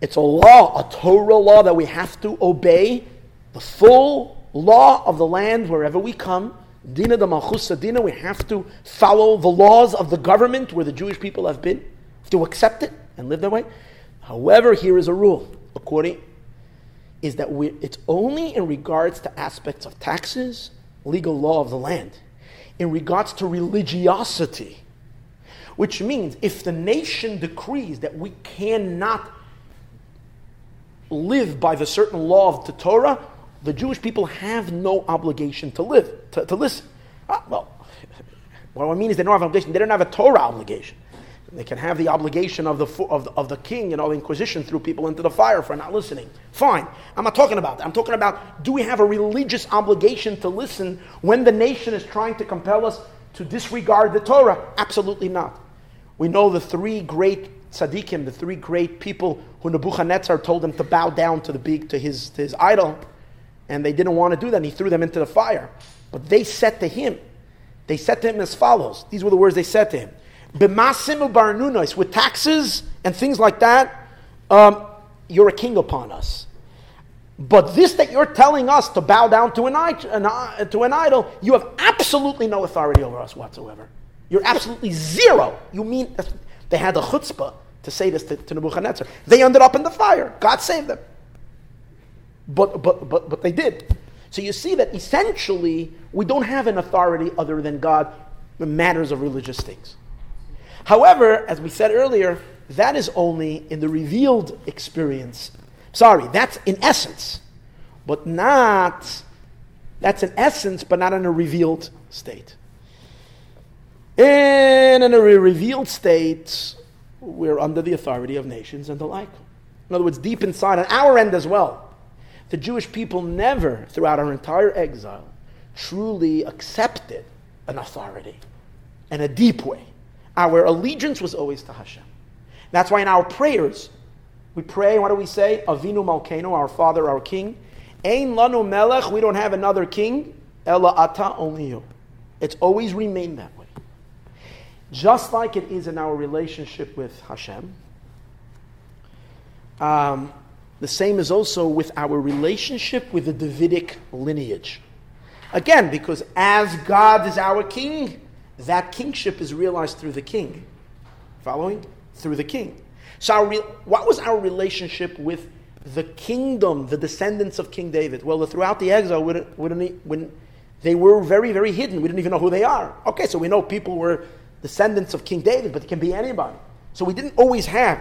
it's a law, a Torah law that we have to obey, the full law of the land wherever we come. Dina de Dina, we have to follow the laws of the government where the Jewish people have been, to accept it and live that way. However, here is a rule, according is that we, it's only in regards to aspects of taxes, legal law of the land, in regards to religiosity, which means if the nation decrees that we cannot live by the certain law of the Torah, the Jewish people have no obligation to live, to, to listen. Ah, well, what I mean is they don't have an obligation. They don't have a Torah obligation. They can have the obligation of the, of of the king, you know, the Inquisition threw people into the fire for not listening. Fine. I'm not talking about that. I'm talking about do we have a religious obligation to listen when the nation is trying to compel us to disregard the Torah? Absolutely not. We know the three great tzaddikim, the three great people who Nebuchadnezzar told them to bow down to the big to his to his idol, and they didn't want to do that. And he threw them into the fire. But they said to him, they said to him as follows. These were the words they said to him: "B'masim barnunos with taxes and things like that, um, you're a king upon us." But this that you're telling us to bow down to an, an, to an idol, you have absolutely no authority over us whatsoever. You're absolutely zero. You mean They had the chutzpah to say this to, to Nebuchadnezzar. They ended up in the fire. God saved them. But, but, but, but they did. So you see that essentially we don't have an authority other than God in matters of religious things. However, as we said earlier, that is only in the revealed experience. Sorry, that's in essence, but not, that's in essence, but not in a revealed state. And in a revealed state, we're under the authority of nations and the like. In other words, deep inside, on our end as well, the Jewish people never, throughout our entire exile, truly accepted an authority in a deep way. Our allegiance was always to Hashem. That's why in our prayers, we pray, what do we say? Avinu Malkeinu, our Father, our King. Ein lanu melech, we don't have another king. Ella ata, only you. It's always remained that. Just like it is in our relationship with Hashem, um, the same is also with our relationship with the Davidic lineage. Again, because as God is our king, that kingship is realized through the king. Following? Through the king. So, our re- what was our relationship with the kingdom, the descendants of King David? Well, throughout the exile, when they were very, very hidden, we didn't even know who they are. Okay, so we know people were descendants of King David, but it can be anybody. So we didn't always have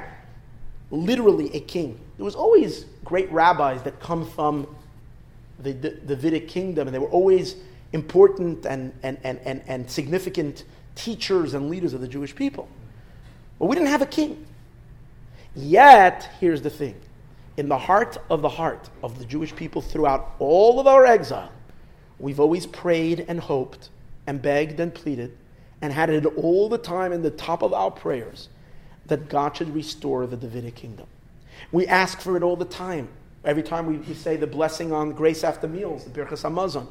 literally a king. There was always great rabbis that come from the, Davidic kingdom, and they were always important and, and, and, and, and significant teachers and leaders of the Jewish people. But we didn't have a king. Yet, here's the thing in the heart of the heart of the Jewish people throughout all of our exile, we've always prayed and hoped and begged and pleaded and had it all the time in the top of our prayers that God should restore the Davidic kingdom. We ask for it all the time. Every time we, we say the blessing on grace after meals, the Birchas Hamazon,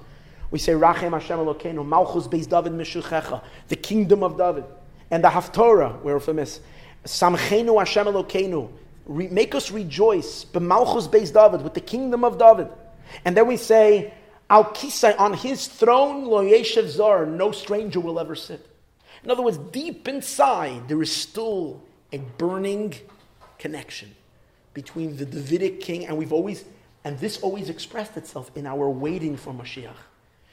we say Rachem Hashem Elokeinu, Malchus Beis David Mishuchecha, the kingdom of David. And the Haftorah, we're famous, Samchenu Hashem Elokeinu, make us rejoice, b'malchus Beis David, with the kingdom of David. And then we say, Al Kisai, on his throne, lo yeshev zar, no stranger will ever sit. In other words, deep inside, there is still a burning connection between the Davidic king, and we've always, and this always expressed itself in our waiting for Mashiach.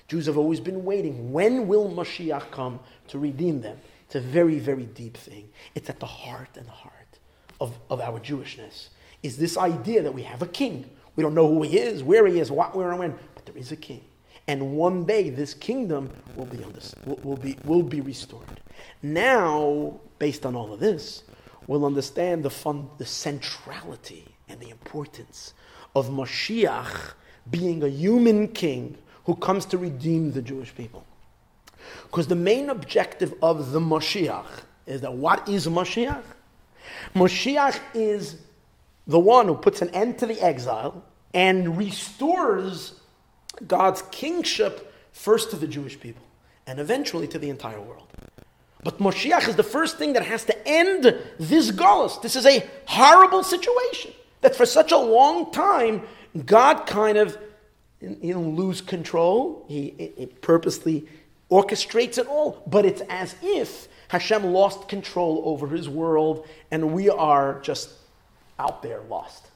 Jews have always been waiting. When will Mashiach come to redeem them? It's a very, very deep thing. It's at the heart and the heart of, of our Jewishness. Is this idea that we have a king. We don't know who he is, where he is, what, where, and when, but there is a king. And one day this kingdom will be, will, will, be, will be restored. Now, based on all of this, we'll understand the, fun, the centrality and the importance of Mashiach being a human king who comes to redeem the Jewish people. Because the main objective of the Mashiach is that what is Mashiach? Mashiach is the one who puts an end to the exile and restores God's kingship first to the Jewish people and eventually to the entire world. But Moshiach is the first thing that has to end this galus. This is a horrible situation that for such a long time, God kind of you know, lose control. He, he purposely orchestrates it all, but it's as if Hashem lost control over his world and we are just out there lost.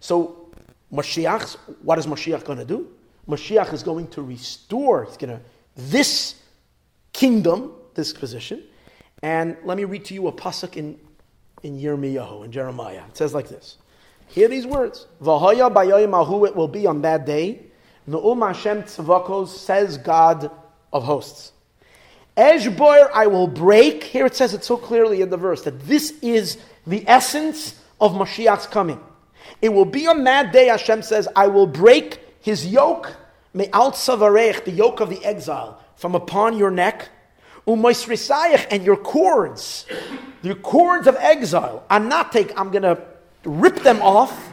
So, Mashiach, what is Mashiach going to do? Mashiach is going to restore, he's going to, this kingdom, this position. And let me read to you a pasuk in, in Yirmiyahu, in Jeremiah. It says like this. Hear these words. V'haya b'yoyim ahu, it will be on that day. Nu'um Hashem tzavakos, says God of hosts. Eshboir, I will break. Here it says it so clearly in the verse that this is the essence of Mashiach's coming. It will be on that day, Hashem says, I will break his yoke, me'al tzavarech, the yoke of the exile, from upon your neck, umoisrisayach, and your cords, the cords of exile, anatek, I'm going to rip them off.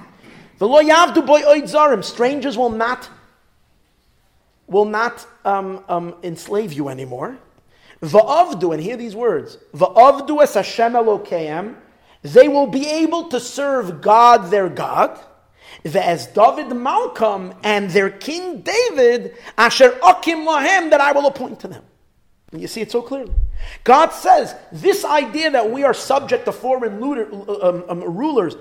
The lo yavdu boy oidzarim, strangers will not will not um, um, enslave you anymore. Va'avdu, and hear these words. Va'avdu es Hashem Elokeim. They will be able to serve God, their God. As David Malkam and their king David, Asher Akim Lahem, that I will appoint to them. You see it so clearly. God says this idea that we are subject to foreign um, um, rulers,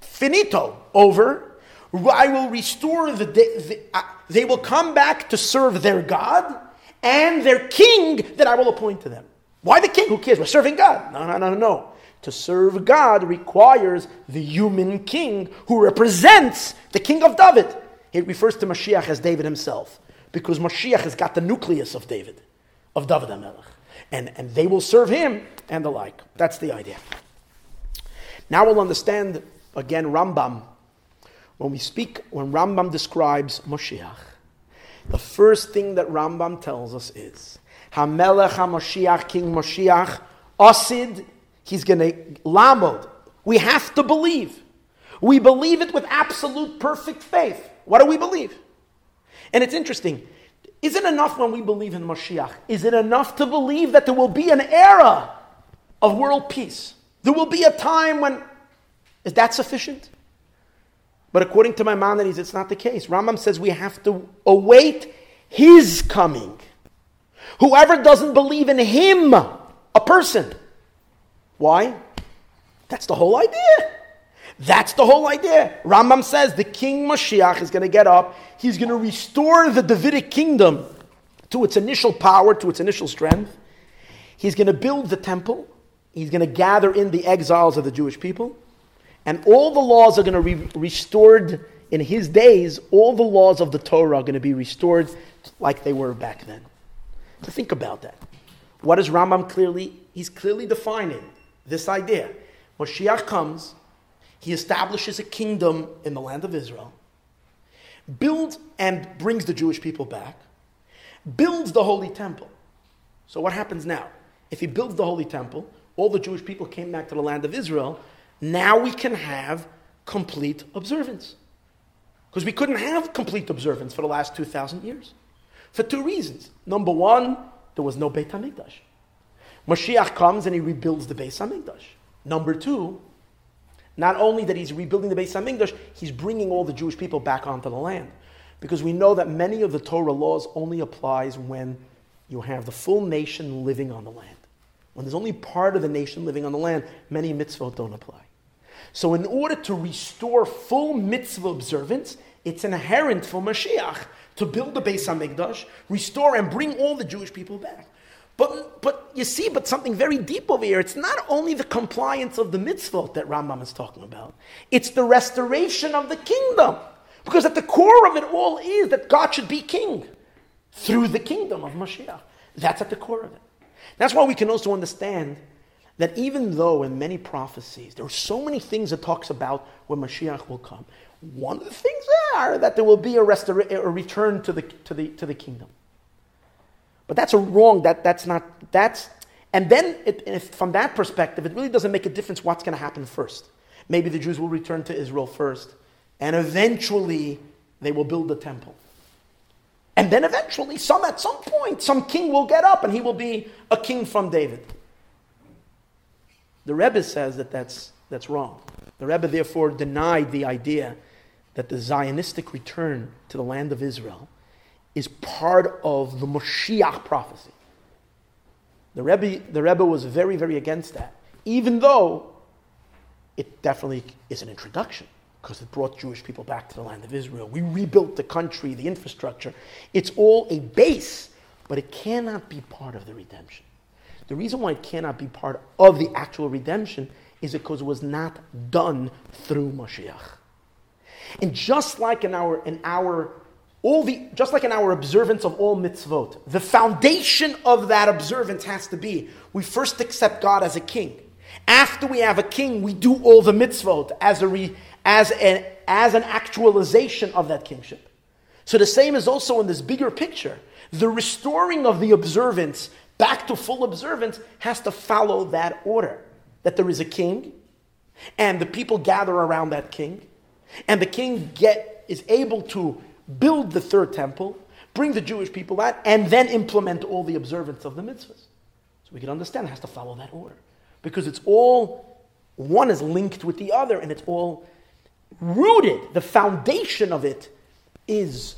finito, over. I will restore the, the uh, they will come back to serve their God and their king that I will appoint to them. Why the king? Who cares? We're serving God. No, no, no, no. To serve God requires the human king who represents the king of David. It refers to Mashiach as David himself because Mashiach has got the nucleus of David, of David HaMelech. And, and they will serve him and the like. That's the idea. Now we'll understand again Rambam. When we speak, when Rambam describes Mashiach, the first thing that Rambam tells us is Hamelech HaMashiach, King Mashiach, Asid, he's going to lamod. We have to believe. We believe it with absolute perfect faith. What do we believe? And it's interesting. Is it enough when we believe in Mashiach? Is it enough to believe that there will be an era of world peace? There will be a time when. Is that sufficient? But according to Maimonides, it's not the case. Rambam says we have to await his coming. Whoever doesn't believe in him, a person. Why? That's the whole idea. That's the whole idea. Rambam says the king Mashiach is going to get up. He's going to restore the Davidic kingdom to its initial power, to its initial strength. He's going to build the temple. He's going to gather in the exiles of the Jewish people. And all the laws are going to be restored in his days. All the laws of the Torah are going to be restored like they were back then. So think about that. What is Rambam clearly? He's clearly defining this idea. Moshiach comes, he establishes a kingdom in the land of Israel, builds and brings the Jewish people back, builds the holy temple. So, what happens now? If he builds the holy temple, all the Jewish people came back to the land of Israel, now we can have complete observance. Because we couldn't have complete observance for the last 2,000 years. For two reasons. Number one, there was no Beit HaMikdash. Mashiach comes and he rebuilds the Beit HaMikdash. Number two, not only that he's rebuilding the Beit HaMikdash, he's bringing all the Jewish people back onto the land. Because we know that many of the Torah laws only applies when you have the full nation living on the land. When there's only part of the nation living on the land, many mitzvot don't apply. So in order to restore full mitzvah observance, it's inherent for Mashiach to build the Beis Hamikdash, restore and bring all the Jewish people back. But, but you see, but something very deep over here. It's not only the compliance of the mitzvot that Rambam is talking about. It's the restoration of the kingdom. Because at the core of it all is that God should be king through the kingdom of Mashiach. That's at the core of it. That's why we can also understand that even though in many prophecies there are so many things it talks about when Mashiach will come, one of the things are that there will be a, restora- a return to the, to, the, to the kingdom. But that's a wrong, that, that's not, that's, and then it, from that perspective, it really doesn't make a difference what's going to happen first. Maybe the Jews will return to Israel first, and eventually they will build the temple. And then eventually, some at some point, some king will get up and he will be a king from David. The Rebbe says that that's, that's wrong. The Rebbe therefore denied the idea that the Zionistic return to the land of Israel is part of the Moshiach prophecy. The Rebbe, the Rebbe was very, very against that, even though it definitely is an introduction because it brought Jewish people back to the land of Israel. We rebuilt the country, the infrastructure. It's all a base, but it cannot be part of the redemption. The reason why it cannot be part of the actual redemption is because it was not done through Mashiach. And just like in our, in our all the, just like in our observance of all mitzvot, the foundation of that observance has to be we first accept God as a king. After we have a king, we do all the mitzvot as, a re, as, an, as an actualization of that kingship. So the same is also in this bigger picture. The restoring of the observance back to full observance has to follow that order that there is a king, and the people gather around that king, and the king get, is able to build the third temple, bring the Jewish people out, and then implement all the observance of the mitzvahs. So we can understand it has to follow that order. Because it's all, one is linked with the other, and it's all rooted. The foundation of it is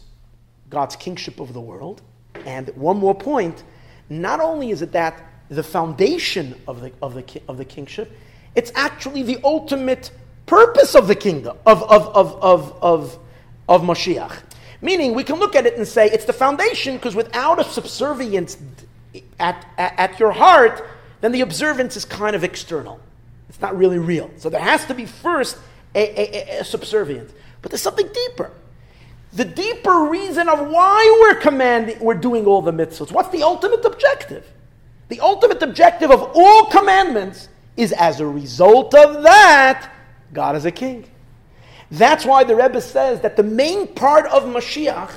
God's kingship of the world. And one more point not only is it that the foundation of the, of the, of the kingship, it's actually the ultimate purpose of the kingdom, of, of, of, of, of, of Mashiach. Meaning, we can look at it and say it's the foundation because without a subservience at, at, at your heart, then the observance is kind of external. It's not really real. So there has to be first a, a, a subservience. But there's something deeper. The deeper reason of why we're commanding, we're doing all the mitzvahs. What's the ultimate objective? The ultimate objective of all commandments is as a result of that, God is a king. That's why the Rebbe says that the main part of Mashiach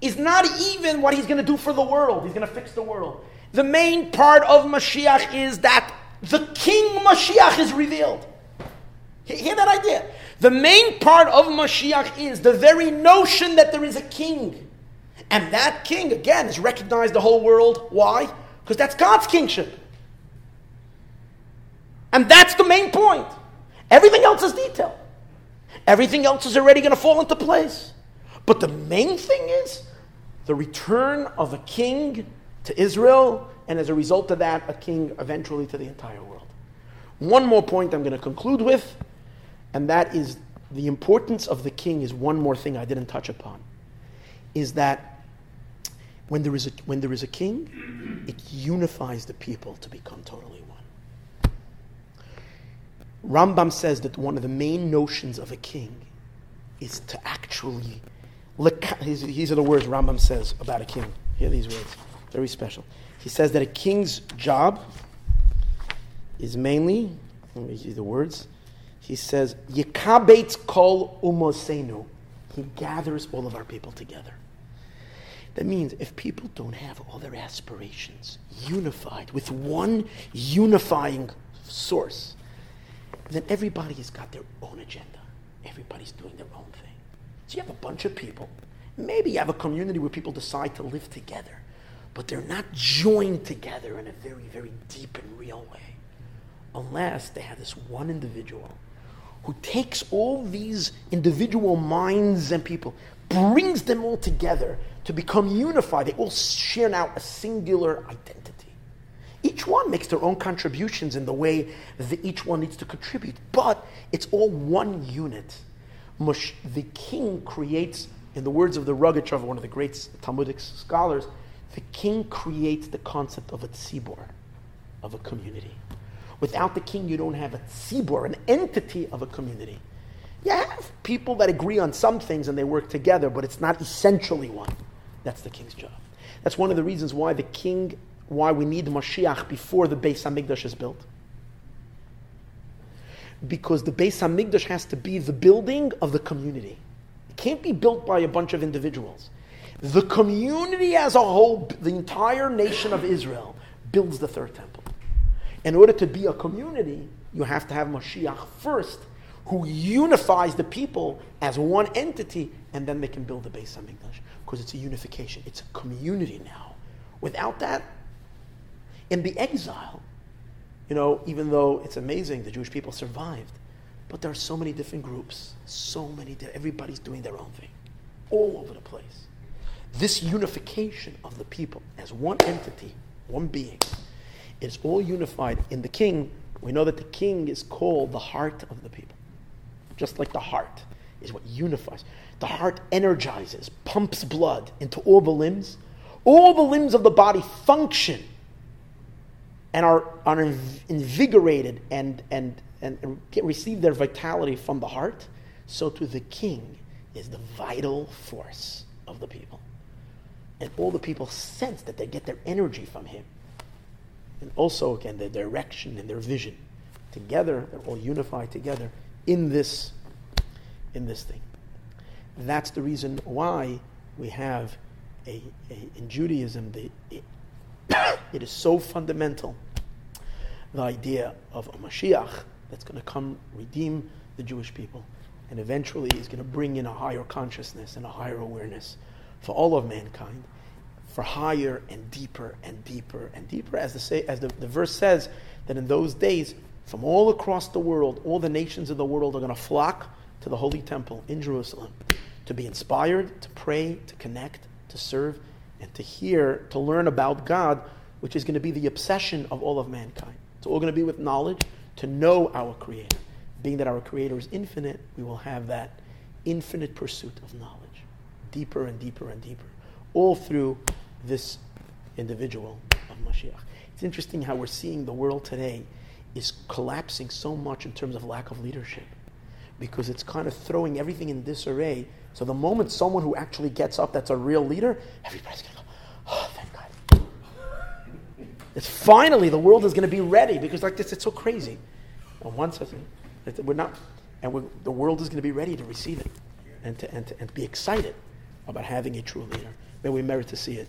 is not even what he's going to do for the world. He's going to fix the world. The main part of Mashiach is that the King Mashiach is revealed. Hear that idea? The main part of Mashiach is the very notion that there is a king. And that king, again, is recognized the whole world. Why? Because that's God's kingship. And that's the main point. Everything else is detail. Everything else is already going to fall into place. But the main thing is the return of a king to Israel, and as a result of that, a king eventually to the entire world. One more point I'm going to conclude with, and that is the importance of the king is one more thing I didn't touch upon. Is that when there is a, when there is a king, it unifies the people to become totally. Rambam says that one of the main notions of a king is to actually, these are the words Rambam says about a king. Hear these words, very special. He says that a king's job is mainly, let me see the words. He says, Yekabetz kol umosenu. He gathers all of our people together. That means if people don't have all their aspirations unified with one unifying source, then everybody has got their own agenda. Everybody's doing their own thing. So you have a bunch of people. Maybe you have a community where people decide to live together, but they're not joined together in a very, very deep and real way unless they have this one individual who takes all these individual minds and people, brings them all together to become unified. They all share now a singular identity. Each one makes their own contributions in the way that each one needs to contribute, but it's all one unit. The king creates, in the words of the Rogachev, one of the great Talmudic scholars, the king creates the concept of a tzibor, of a community. Without the king, you don't have a tzibor, an entity of a community. You have people that agree on some things and they work together, but it's not essentially one. That's the king's job. That's one of the reasons why the king, why we need Mashiach before the Beis Hamikdash is built. Because the Beis Hamikdash has to be the building of the community. It can't be built by a bunch of individuals. The community as a whole, the entire nation of Israel, builds the third temple. In order to be a community, you have to have Mashiach first, who unifies the people as one entity, and then they can build the Beis Hamikdash because it's a unification. It's a community now. Without that, in the exile, you know, even though it's amazing the Jewish people survived, but there are so many different groups, so many, everybody's doing their own thing, all over the place. This unification of the people as one entity, one being, is all unified in the king. We know that the king is called the heart of the people. Just like the heart is what unifies. The heart energizes, pumps blood into all the limbs. All the limbs of the body function and are, are invigorated and, and, and receive their vitality from the heart. So to the king is the vital force of the people. And all the people sense that they get their energy from him. And also, again, their direction and their vision. Together, they're all unified together in this, in this thing. That's the reason why we have a, a in Judaism, the, it, it is so fundamental the idea of a Mashiach that's going to come redeem the Jewish people and eventually is going to bring in a higher consciousness and a higher awareness for all of mankind, for higher and deeper and deeper and deeper. As the, say, as the, the verse says, that in those days, from all across the world, all the nations of the world are going to flock to the Holy Temple in Jerusalem to be inspired, to pray, to connect, to serve, and to hear, to learn about God which is going to be the obsession of all of mankind. It's all going to be with knowledge to know our Creator. Being that our Creator is infinite, we will have that infinite pursuit of knowledge, deeper and deeper and deeper, all through this individual of Mashiach. It's interesting how we're seeing the world today is collapsing so much in terms of lack of leadership because it's kind of throwing everything in disarray. So the moment someone who actually gets up that's a real leader, everybody's going to go, oh, thank God. It's finally the world is going to be ready because like this, it's so crazy. And once we're not, and we're, the world is going to be ready to receive it and to, and, to, and be excited about having a true leader. May we merit to see it.